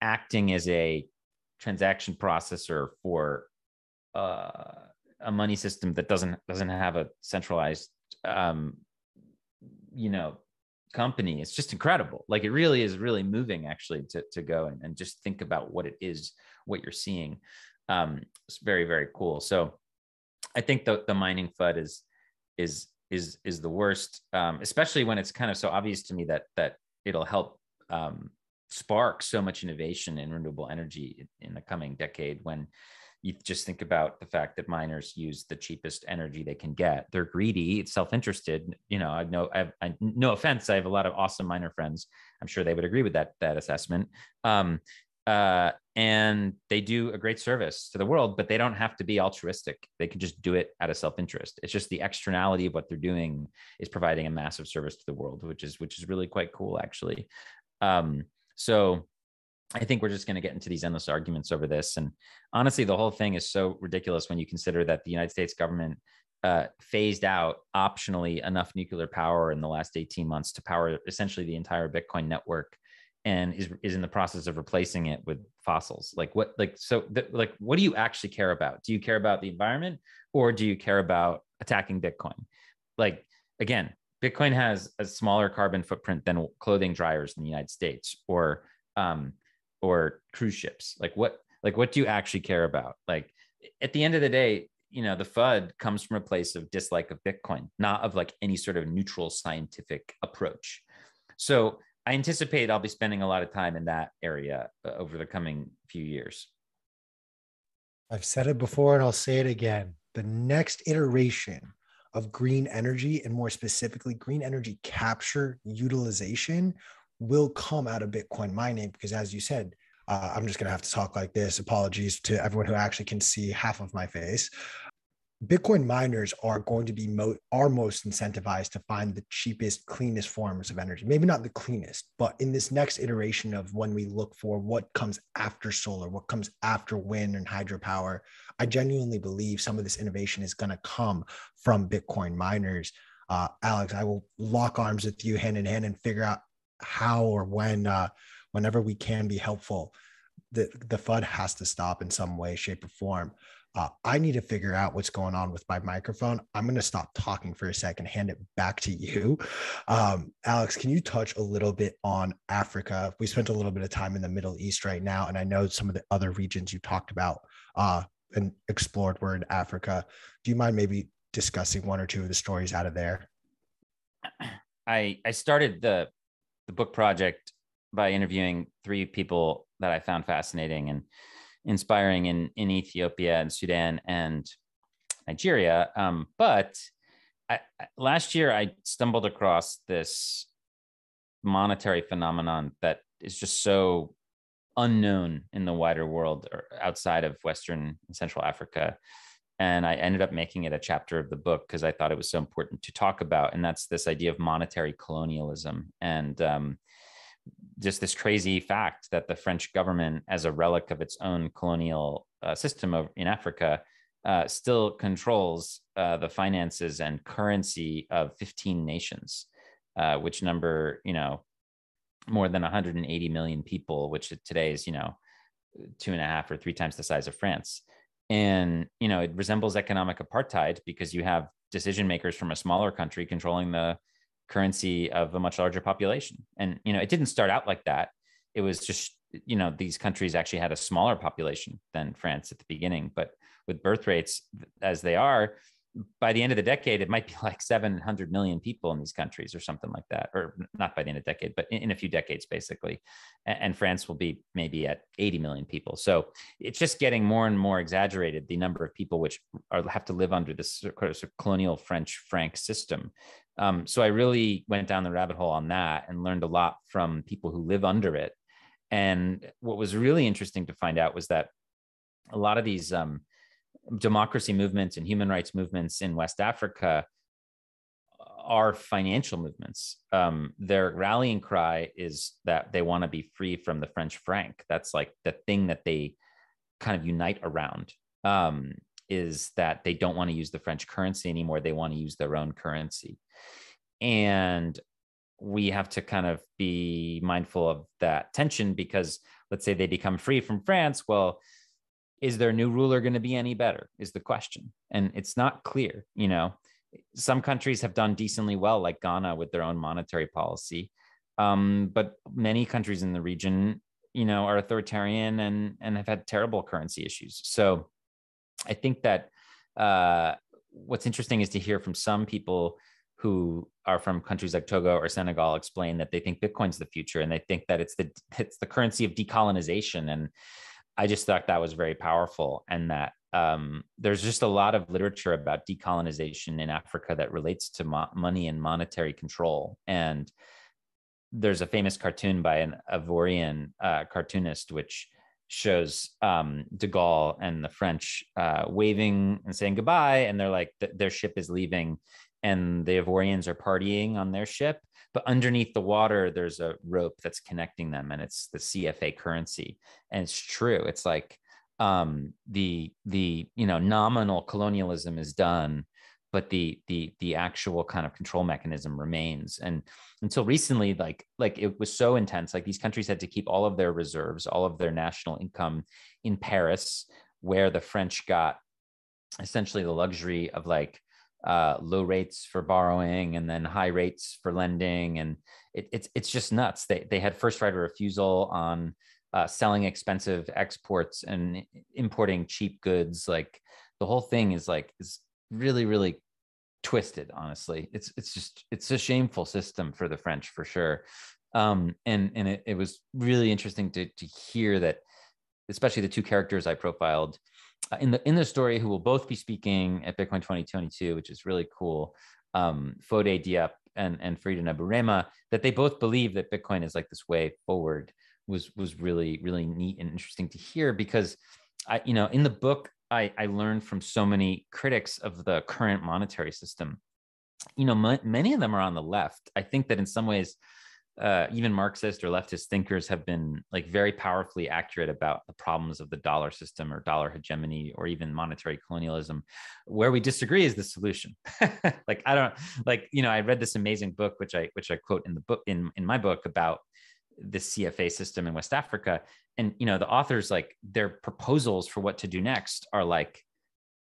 Speaker 2: acting as a transaction processor for uh, a money system that doesn't doesn't have a centralized um, you know company. It's just incredible. Like it really is really moving actually to, to go and, and just think about what it is what you're seeing. Um, it's very very cool. So i think the, the mining fud is is is is the worst um, especially when it's kind of so obvious to me that that it'll help um, spark so much innovation in renewable energy in the coming decade when you just think about the fact that miners use the cheapest energy they can get. They're greedy, it's self-interested. You know, I know. I I, no offense. I have a lot of awesome miner friends. I'm sure they would agree with that that assessment. Um, uh, and they do a great service to the world, but they don't have to be altruistic. They can just do it out of self-interest. It's just the externality of what they're doing is providing a massive service to the world, which is which is really quite cool, actually. Um, so I think we're just going to get into these endless arguments over this. And honestly, the whole thing is so ridiculous when you consider that the United States government uh, phased out optionally enough nuclear power in the last 18 months to power essentially the entire Bitcoin network and is, is in the process of replacing it with fossils. Like what, like, so th- like, what do you actually care about? Do you care about the environment or do you care about attacking Bitcoin? Like, again, Bitcoin has a smaller carbon footprint than clothing dryers in the United States or, um, or cruise ships? Like what like what do you actually care about? Like at the end of the day you know the fud comes from a place of dislike of bitcoin not of like any sort of neutral scientific approach. So i anticipate i'll be spending a lot of time in that area uh, over the coming few years.
Speaker 1: I've said it before and i'll say it again. The next iteration of green energy and more specifically green energy capture utilization will come out of Bitcoin mining because, as you said, uh, I'm just going to have to talk like this. Apologies to everyone who actually can see half of my face. Bitcoin miners are going to be mo- are most incentivized to find the cheapest, cleanest forms of energy. Maybe not the cleanest, but in this next iteration of when we look for what comes after solar, what comes after wind and hydropower, I genuinely believe some of this innovation is going to come from Bitcoin miners. Uh, Alex, I will lock arms with you hand in hand and figure out how or when uh, whenever we can be helpful the the fud has to stop in some way shape or form. Uh, i need to figure out what's going on with my microphone. I'm going to stop talking for a second hand it back to you. Um, alex can you touch a little bit on africa? We spent a little bit of time in the middle east right now and i know some of the other regions you talked about uh, and explored were in africa. Do you mind maybe discussing one or two of the stories out of there?
Speaker 2: I i started the the book project by interviewing three people that I found fascinating and inspiring in in Ethiopia and Sudan and Nigeria. Um, but I, last year I stumbled across this monetary phenomenon that is just so unknown in the wider world or outside of Western and Central Africa. And I ended up making it a chapter of the book because I thought it was so important to talk about. And that's this idea of monetary colonialism and um, just this crazy fact that the French government, as a relic of its own colonial uh, system of, in Africa, uh, still controls uh, the finances and currency of 15 nations, uh, which number, you know, more than 180 million people, which today is, you know, two and a half or three times the size of France. And, you know, it resembles economic apartheid because you have decision makers from a smaller country controlling the currency of a much larger population. And, you know, it didn't start out like that. It was just, you know, these countries actually had a smaller population than France at the beginning. But with birth rates as they are, by the end of the decade, it might be (laughs) like 700 million people in these countries or something like that, or not by the end of the decade, but in, in, a few decades, basically. And, and, France will be maybe at 80 million people. So it's just getting more and more exaggerated, the number of people which are, have to live under this sort of colonial French franc system. Um, so I really went down the rabbit hole on that and learned a lot from people who live under it. And what was really interesting to find out was that a lot of these um, democracy movements and human rights movements in West Africa are financial movements. Um, their rallying cry is that they want to be free from the French franc. That's like the thing that they kind of unite around. Um, is that they don't want to use the French currency anymore. They want to use their own currency. And we have to kind of be mindful of that tension because let's say they become free from France. Well, is their new ruler going to be any better is the question. And it's not clear you know. Some countries have done decently well like ghana with their own monetary policy. Um, but many countries in the region you know are authoritarian and and have had terrible currency issues. So i think that uh, what's interesting is to hear from some people who are from countries like Togo or Senegal explain that they think Bitcoin's the future and they think that it's the it's the currency of decolonization. And I just thought that was very powerful, and that um, there's just a lot of literature about decolonization in Africa that relates to mo- money and monetary control. And there's a famous cartoon by an Ivorian uh, cartoonist which shows um, De Gaulle and the French uh, waving and saying goodbye, and they're like th- their ship is leaving, and the Ivorians are partying on their ship, but underneath the water there's a rope that's connecting them and it's the cfa currency and it's true. It's like um, the the you know nominal colonialism is done but the the the actual kind of control mechanism remains. And until recently like like it was so intense. Like these countries had to keep all of their reserves all of their national income in paris where the french got essentially the luxury of like uh, low rates for borrowing and then high rates for lending, and it, it's it's just nuts. They they had first right of refusal on uh, selling expensive exports and importing cheap goods. Like the whole thing is like is really really twisted. Honestly, it's it's just it's a shameful system for the French for sure. Um, and and it, it was really interesting to to hear that, especially the two characters I profiled in the in the story who will both be speaking at Bitcoin 2022, which is really cool. Um, Fode Diop and and Farida Nabourema, that they both believe that Bitcoin is like this way forward was was really really neat and interesting to hear because I you know in the book I I learned from so many critics of the current monetary system. You know, m- many of them are on the left. I think that in some ways uh, even Marxist or leftist thinkers have been like very powerfully accurate about the problems of the dollar system or dollar hegemony or even monetary colonialism. Where we disagree is the solution. (laughs) like I don't like you know I read this amazing book which I which I quote in the book in in my book about the CFA system in West Africa, and you know the authors like their proposals for what to do next are like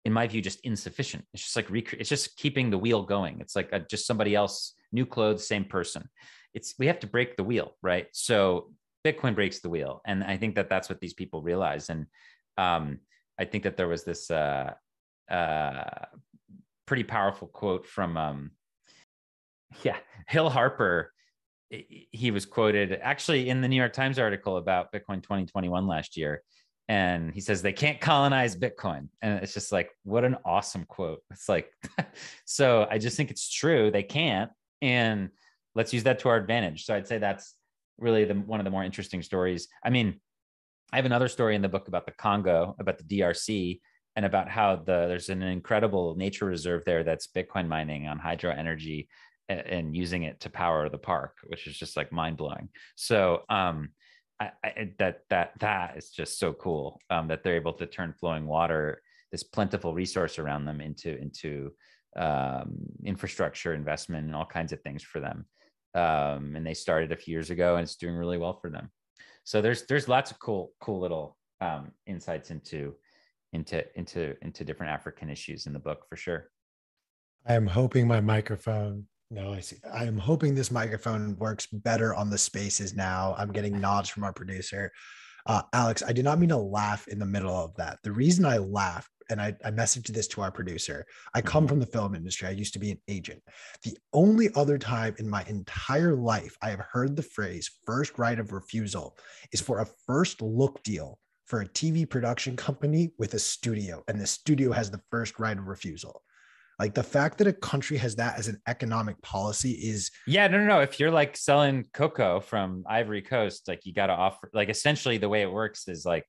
Speaker 2: in my view, just insufficient. It's just like rec- it's just keeping the wheel going. It's like a, just somebody else, new clothes, same person it's we have to break the wheel, right? So Bitcoin breaks the wheel, and I think that that's what these people realize. And um, I think that there was this uh, uh, pretty powerful quote from um, (laughs) yeah Hill Harper. He was quoted actually in the New York Times article about Bitcoin 2021 last year. And he says they can't colonize Bitcoin. And it's just like, what an awesome quote. It's like, (laughs) so I just think it's true. They can't. And let's use that to our advantage. So I'd say that's really the one of the more interesting stories. I mean, I have another story in the book about the Congo, about the DRC, and about how the there's an incredible nature reserve there that's Bitcoin mining on hydro energy and, and using it to power the park, which is just like mind blowing. So um, I, I, that that that is just so cool um, that they're able to turn flowing water, this plentiful resource around them, into into um, infrastructure investment and all kinds of things for them. Um, and they started a few years ago, and it's doing really well for them. So there's there's lots of cool cool little um, insights into into into into different African issues in the book for sure.
Speaker 1: I am hoping my microphone. No, I see. I am hoping this microphone works better on the spaces now. I'm getting nods from our producer. Uh, Alex, I did not mean to laugh in the middle of that. The reason I laughed, and I, I messaged this to our producer, I come mm-hmm. from the film industry. I used to be an agent. The only other time in my entire life I have heard the phrase first right of refusal is for a first look deal for a TV production company with a studio, and the studio has the first right of refusal. Like the fact that a country has that as an economic policy is
Speaker 2: yeah, no, no, no. If you're like selling cocoa from Ivory Coast, like you got to offer, like essentially the way it works is like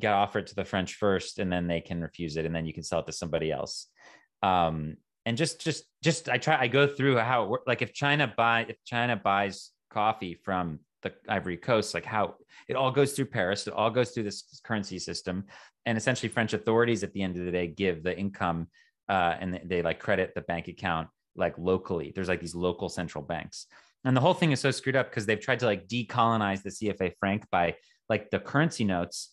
Speaker 2: got offered to the French first, and then they can refuse it, and then you can sell it to somebody else. Um, and just, just, just, I try, I go through how it works. Like if China buy, if China buys coffee from the Ivory Coast, like how it all goes through Paris, it all goes through this currency system, and essentially French authorities at the end of the day give the income uh, and they like credit the bank account like locally. There's like these local central banks, and the whole thing is so screwed up because they've tried to like decolonize the CFA franc by like the currency notes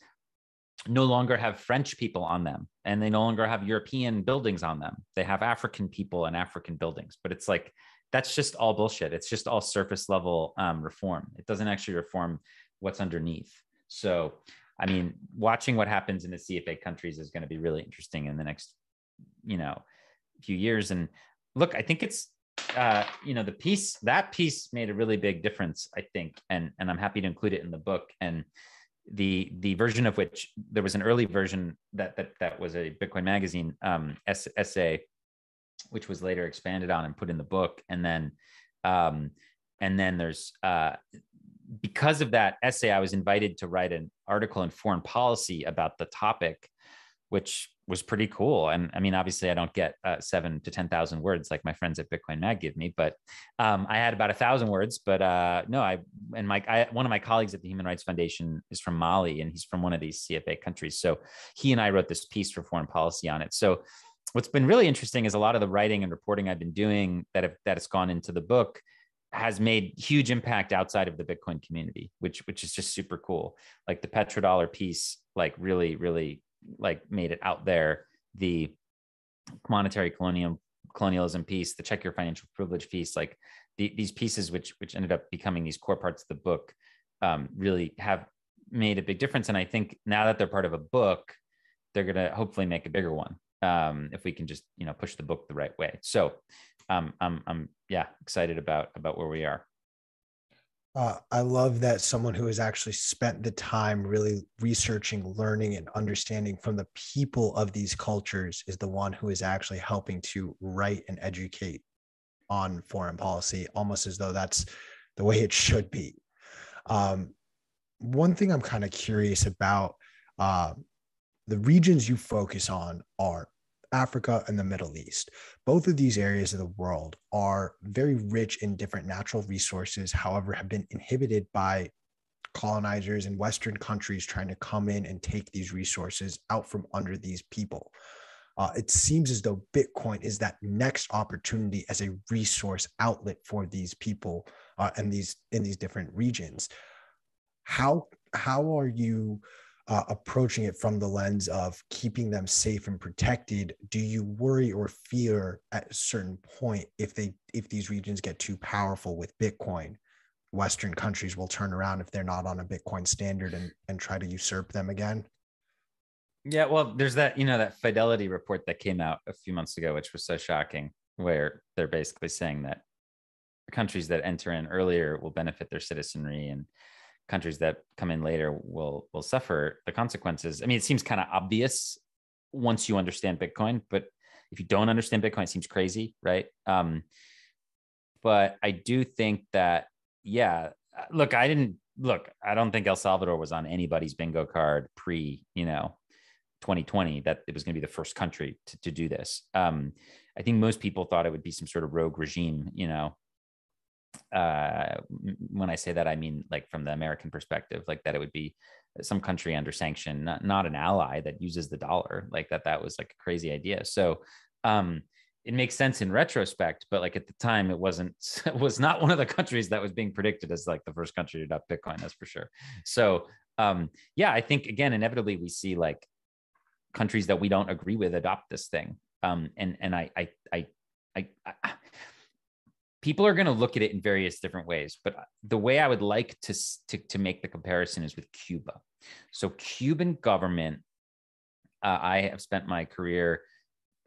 Speaker 2: no longer have French people on them and they no longer have European buildings on them. They have African people and African buildings, but it's like that's just all bullshit. It's just all surface level um, reform. It doesn't actually reform what's underneath. So, I mean, watching what happens in the CFA countries is going to be really interesting in the next, you know, few years. And look, I think it's, uh, you know, the piece that piece made a really big difference. I think, and and I'm happy to include it in the book. And the the version of which there was an early version that that that was a Bitcoin magazine um, essay which was later expanded on and put in the book. And then, um, and then there's uh, because of that essay, I was invited to write an article in Foreign Policy about the topic, which was pretty cool. And I mean, obviously, I don't get uh, seven to ten thousand words like my friends at Bitcoin Mag give me, but um, I had about a thousand words. But uh, no, I and my I, one of my colleagues at the Human Rights Foundation is from Mali, and he's from one of these CFA countries. So he and I wrote this piece for Foreign Policy on it. So what's been really interesting is a lot of the writing and reporting I've been doing that have, that has gone into the book has made huge impact outside of the Bitcoin community, which which is just super cool. Like the petrodollar piece, like really, really like made it out there. The monetary colonial colonialism piece, the check your financial privilege piece, like the, these pieces, which which ended up becoming these core parts of the book, um, really have made a big difference. And I think now that they're part of a book, they're gonna hopefully make a bigger one um, if we can just you know push the book the right way. So um, I'm I'm yeah excited about about where we are.
Speaker 1: Uh, I love that someone who has actually spent the time really researching, learning, and understanding from the people of these cultures is the one who is actually helping to write and educate on foreign policy, almost as though that's the way it should be. Um, one thing I'm kind of curious about uh, the regions you focus on are Africa and the Middle East. Both of these areas of the world are very rich in different natural resources, however, have been inhibited by colonizers and Western countries trying to come in and take these resources out from under these people. Uh, it seems as though Bitcoin is that next opportunity as a resource outlet for these people uh, and these in these different regions. How how are you uh, approaching it from the lens of keeping them safe and protected do you worry or fear at a certain point if they if these regions get too powerful with bitcoin? Western countries will turn around if they're not on a bitcoin standard and and try to usurp them again?
Speaker 2: Yeah well there's that you know that fidelity report that came out a few months ago which was so shocking where they're basically saying that countries that enter in earlier will benefit their citizenry and countries that come in later will will suffer the consequences. I mean, it seems kind of obvious once you understand Bitcoin, but if you don't understand Bitcoin, it seems crazy, right? Um, but I do think that, yeah, look, I didn't look, I don't think El Salvador was on anybody's bingo card pre, you know, 2020 that it was going to be the first country to, to do this. Um, I think most people thought it would be some sort of rogue regime, you know. Uh, when I say that, I mean like from the American perspective, like that it would be some country under sanction, not, not an ally that uses the dollar, like that. That was like a crazy idea. So, um, it makes sense in retrospect, but like at the time, it wasn't (laughs) it was not one of the countries that was being predicted as like the first country to adopt Bitcoin. That's for sure. So um, yeah, I think again, inevitably we see like countries that we don't agree with adopt this thing. Um, and and I I I I, I people are going to look at it in various different ways but the way i would like to, to, to make the comparison is with cuba so cuban government uh, i have spent my career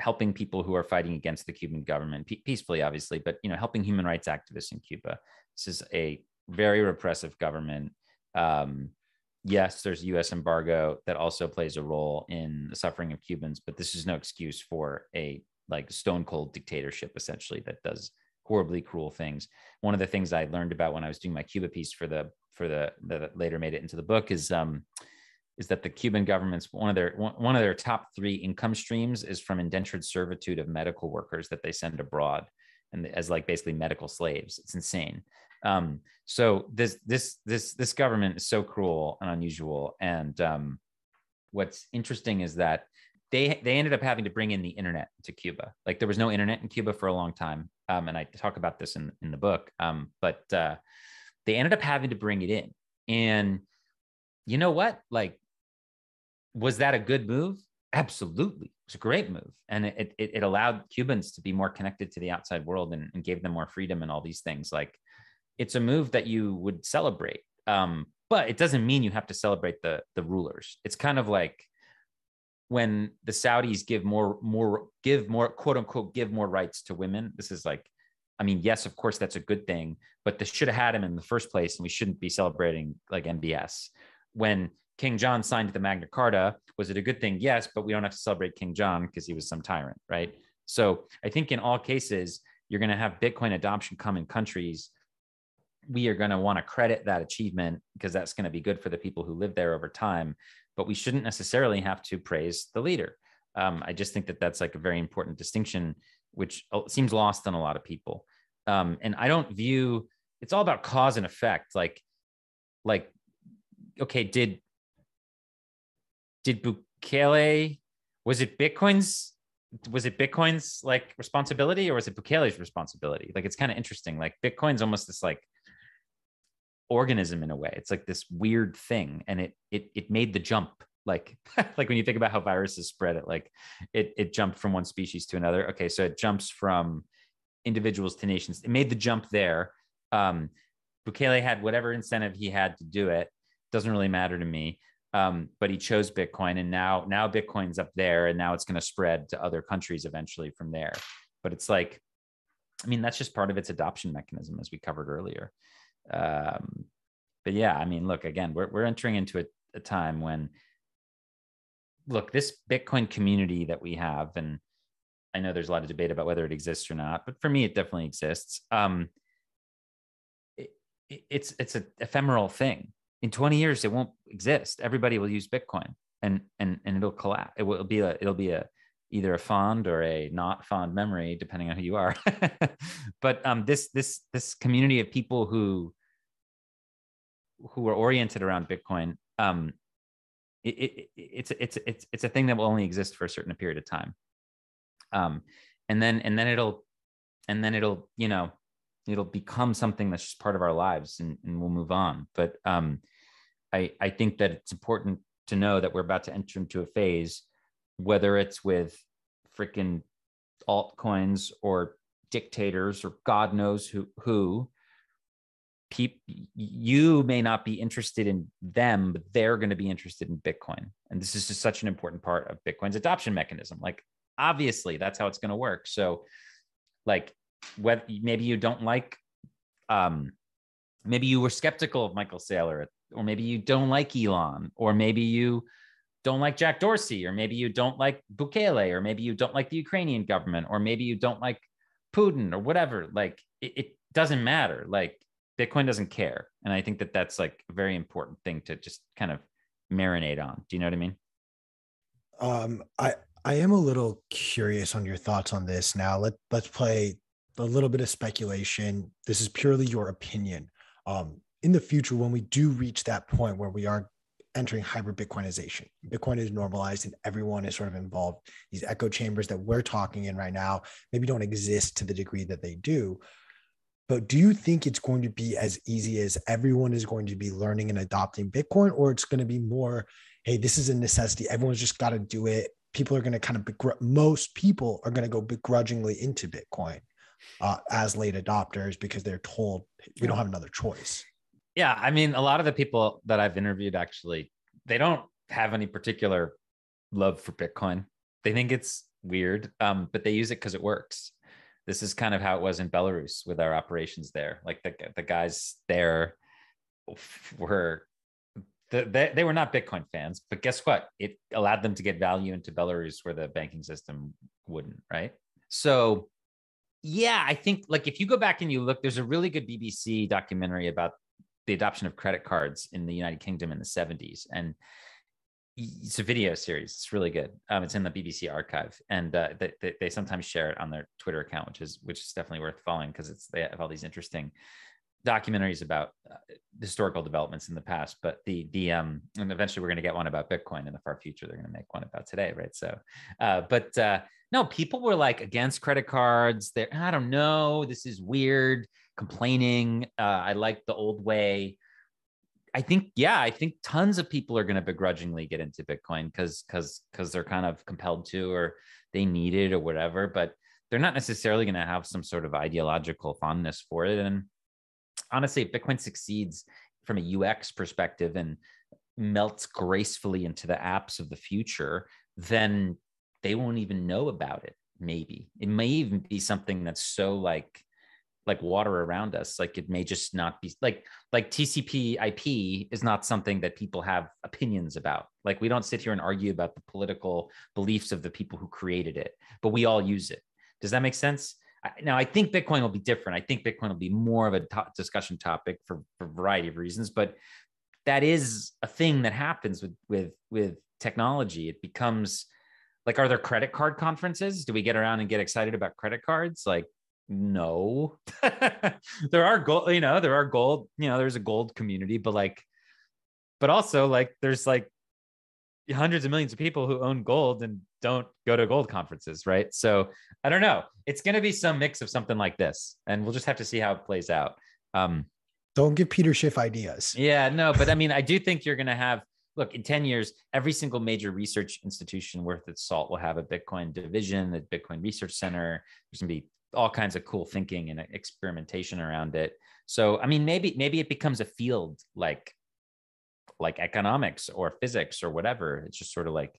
Speaker 2: helping people who are fighting against the Cuban government peacefully, obviously, but you know, helping human rights activists in Cuba. This is a very repressive government. Um, yes, there's U.S. embargo that also plays a role in the suffering of Cubans, but this is no excuse for a like stone cold dictatorship, essentially that does horribly cruel things. One of the things I learned about when I was doing my Cuba piece for the for the that later made it into the book is um, is that the Cuban government's one of their one of their top three income streams is from indentured servitude of medical workers that they send abroad and as like basically medical slaves. It's insane. Um, so this this this this government is so cruel and unusual. And um, what's interesting is that they they ended up having to bring in the internet to Cuba. Like there was no internet in Cuba for a long time, um, and I talk about this in in the book. Um, but uh, they ended up having to bring it in, and you know what? Like was that a good move? Absolutely. It was a great move. And it, it, it allowed Cubans to be more connected to the outside world and, and, gave them more freedom and all these things. Like it's a move that you would celebrate. Um, but it doesn't mean you have to celebrate the, the rulers. It's kind of like when the Saudis give more, more, give more, quote unquote, give more rights to women. This is like, I mean, yes, of course, that's a good thing, but they should have had him in the first place. And we shouldn't be celebrating like MBS when King John signed the Magna Carta. Was it a good thing? Yes, but we don't have to celebrate King John because he was some tyrant, right? So I think in all cases, you're going to have Bitcoin adoption come in countries. We are going to want to credit that achievement because that's going to be good for the people who live there over time. But we shouldn't necessarily have to praise the leader. Um, I just think that that's like a very important distinction, which uh, seems lost on a lot of people. Um, and I don't view it's all about cause and effect. Like, like, okay, did did Bukele was it Bitcoin's was it Bitcoin's like responsibility or was it Bukele's responsibility? Like it's kind of interesting. Like Bitcoin's almost this like organism in a way. It's like this weird thing, and it it it made the jump. Like (laughs) like when you think about how viruses spread, it like it it jumped from one species to another. Okay, so it jumps from individuals to nations. It made the jump there. Um, Bukele had whatever incentive he had to do it. Doesn't really matter to me um, but he chose Bitcoin, and now now Bitcoin's up there, and now it's going to spread to other countries eventually from there. But it's like, I mean, that's just part of its adoption mechanism, as we covered earlier. Um, but yeah, I mean, look again, we're we're entering into a, a time when, look, this Bitcoin community that we have, and I know there's a lot of debate about whether it exists or not, but for me, it definitely exists. Um, it, it's it's an ephemeral thing. In 20 years it won't exist. Everybody will use bitcoin and and and it'll collapse. It will be a it'll be a either a fond or a not fond memory depending on who you are. (laughs) But um this this this community of people who who are oriented around bitcoin um it, it, it's it's it's it's a thing that will only exist for a certain period of time. Um and then and then it'll and then it'll you know it'll become something that's just part of our lives and, and we'll move on. But um I, I think that it's important to know that we're about to enter into a phase, whether it's with freaking altcoins or dictators or God knows who who Peop, you may not be interested in them, but they're going to be interested in Bitcoin. And this is just such an important part of Bitcoin's adoption mechanism. Like, obviously, that's how it's going to work. So, like, whether maybe you don't like, um, maybe you were skeptical of Michael Saylor or maybe you don't like Elon, or maybe you don't like Jack Dorsey, or maybe you don't like Bukele, or maybe you don't like the Ukrainian government, or maybe you don't like Putin, or whatever. Like it, it doesn't matter. Like Bitcoin doesn't care. And I think that that's like a very important thing to just kind of marinate on. Do you know what I mean?
Speaker 1: Um, I I am a little curious on your thoughts on this. Now let let's play a little bit of speculation. This is purely your opinion. Um, in the future, when we do reach that point where we are entering hybrid Bitcoinization, Bitcoin is normalized and everyone is sort of involved. These echo chambers that we're talking in right now maybe don't exist to the degree that they do. But do you think it's going to be as easy as everyone is going to be learning and adopting Bitcoin, or it's going to be more, hey, this is a necessity. Everyone's just got to do it. People are going to kind of, begr- most people are going to go begrudgingly into Bitcoin uh, as late adopters because they're told we don't have another choice.
Speaker 2: Yeah. I mean, a lot of the people that I've interviewed actually, they don't have any particular love for Bitcoin. They think it's weird, um, but they use it because it works this is kind of how it was in Belarus with our operations there. Like the the guys there were they, they were not Bitcoin fans, but guess what? It allowed them to get value into Belarus where the banking system wouldn't, right? So yeah, I think like if you go back and you look, there's a really good BBC documentary about the adoption of credit cards in the United Kingdom in the 70s. And it's a video series. It's really good. Um, it's in the BBC archive, and uh, they, they, they sometimes share it on their Twitter account, which is which is definitely worth following because it's they have all these interesting documentaries about uh, historical developments in the past. But the the um and eventually we're going to get one about Bitcoin in the far future. They're going to make one about today, right? So, uh, but uh, no, people were like against credit cards. They I don't know, this is weird, complaining. Uh, I like the old way. I think, yeah, I think tons of people are going to begrudgingly get into Bitcoin because because because they're kind of compelled to or they need it or whatever, but they're not necessarily going to have some sort of ideological fondness for it. And honestly, if Bitcoin succeeds from a UX perspective and melts gracefully into the apps of the future, then they won't even know about it. Maybe it may even be something that's so like like water around us like it may just not be like like tcp ip is not something that people have opinions about. Like we don't sit here and argue about the political beliefs of the people who created it but we all use it. Does that make sense? Now i think bitcoin will be different. I think bitcoin will be more of a to- discussion topic for, for a variety of reasons but that is a thing that happens with with with technology. It becomes like are there credit card conferences? Do we get around and get excited about credit cards? Like no. (laughs) There are gold you know there are gold you know there's a gold community but like but also like there's like hundreds of millions of people who own gold and don't go to gold conferences right? So i don't know. It's going to be some mix of something like this and we'll just have to see how it plays out. Um
Speaker 1: don't give peter schiff ideas.
Speaker 2: Yeah no but i mean i do think you're going to have look in 10 years every single major research institution worth its salt will have a bitcoin division a bitcoin research center. There's going to be all kinds of cool thinking and experimentation around it. So, I mean, maybe maybe it becomes a field like like economics or physics or whatever. It's just sort of like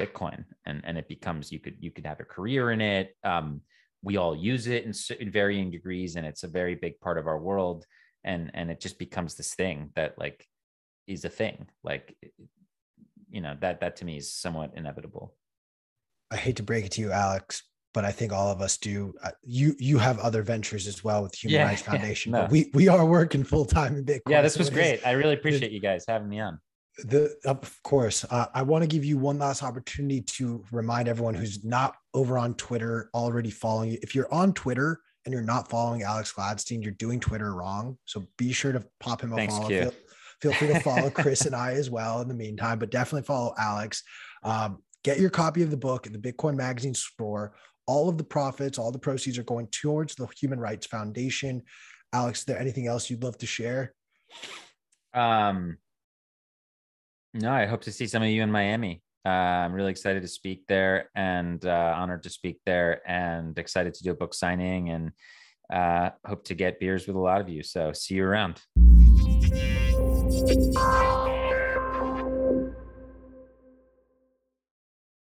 Speaker 2: Bitcoin, and and it becomes you could you could have a career in it. Um, we all use it in, in varying degrees, and it's a very big part of our world. And and it just becomes this thing that like is a thing. Like you know that that to me is somewhat inevitable.
Speaker 1: I hate to break it to you, Alex, but I think all of us do. Uh, you you have other ventures as well with Human yeah, Rights (laughs) Foundation, yeah, no. but we we are working full time in Bitcoin.
Speaker 2: Yeah, this was great. I really appreciate you guys having me on.
Speaker 1: The of course, uh, I want to give you one last opportunity to remind everyone who's not over on Twitter already following you. If you're on Twitter and you're not following Alex Gladstein, you're doing Twitter wrong. So be sure to pop him a Thanks, follow. Feel, feel, free to follow (laughs) Chris and I as well in the meantime, but definitely follow Alex. Um, get your copy of the book in the Bitcoin Magazine store all of the profits, all the proceeds are going towards the Human Rights Foundation. Alex, is there anything else you'd love to share?
Speaker 2: Um, no, I hope to see some of you in Miami. Uh, I'm really excited to speak there and uh, honored to speak there and excited to do a book signing and uh, hope to get beers with a lot of you. So see you around.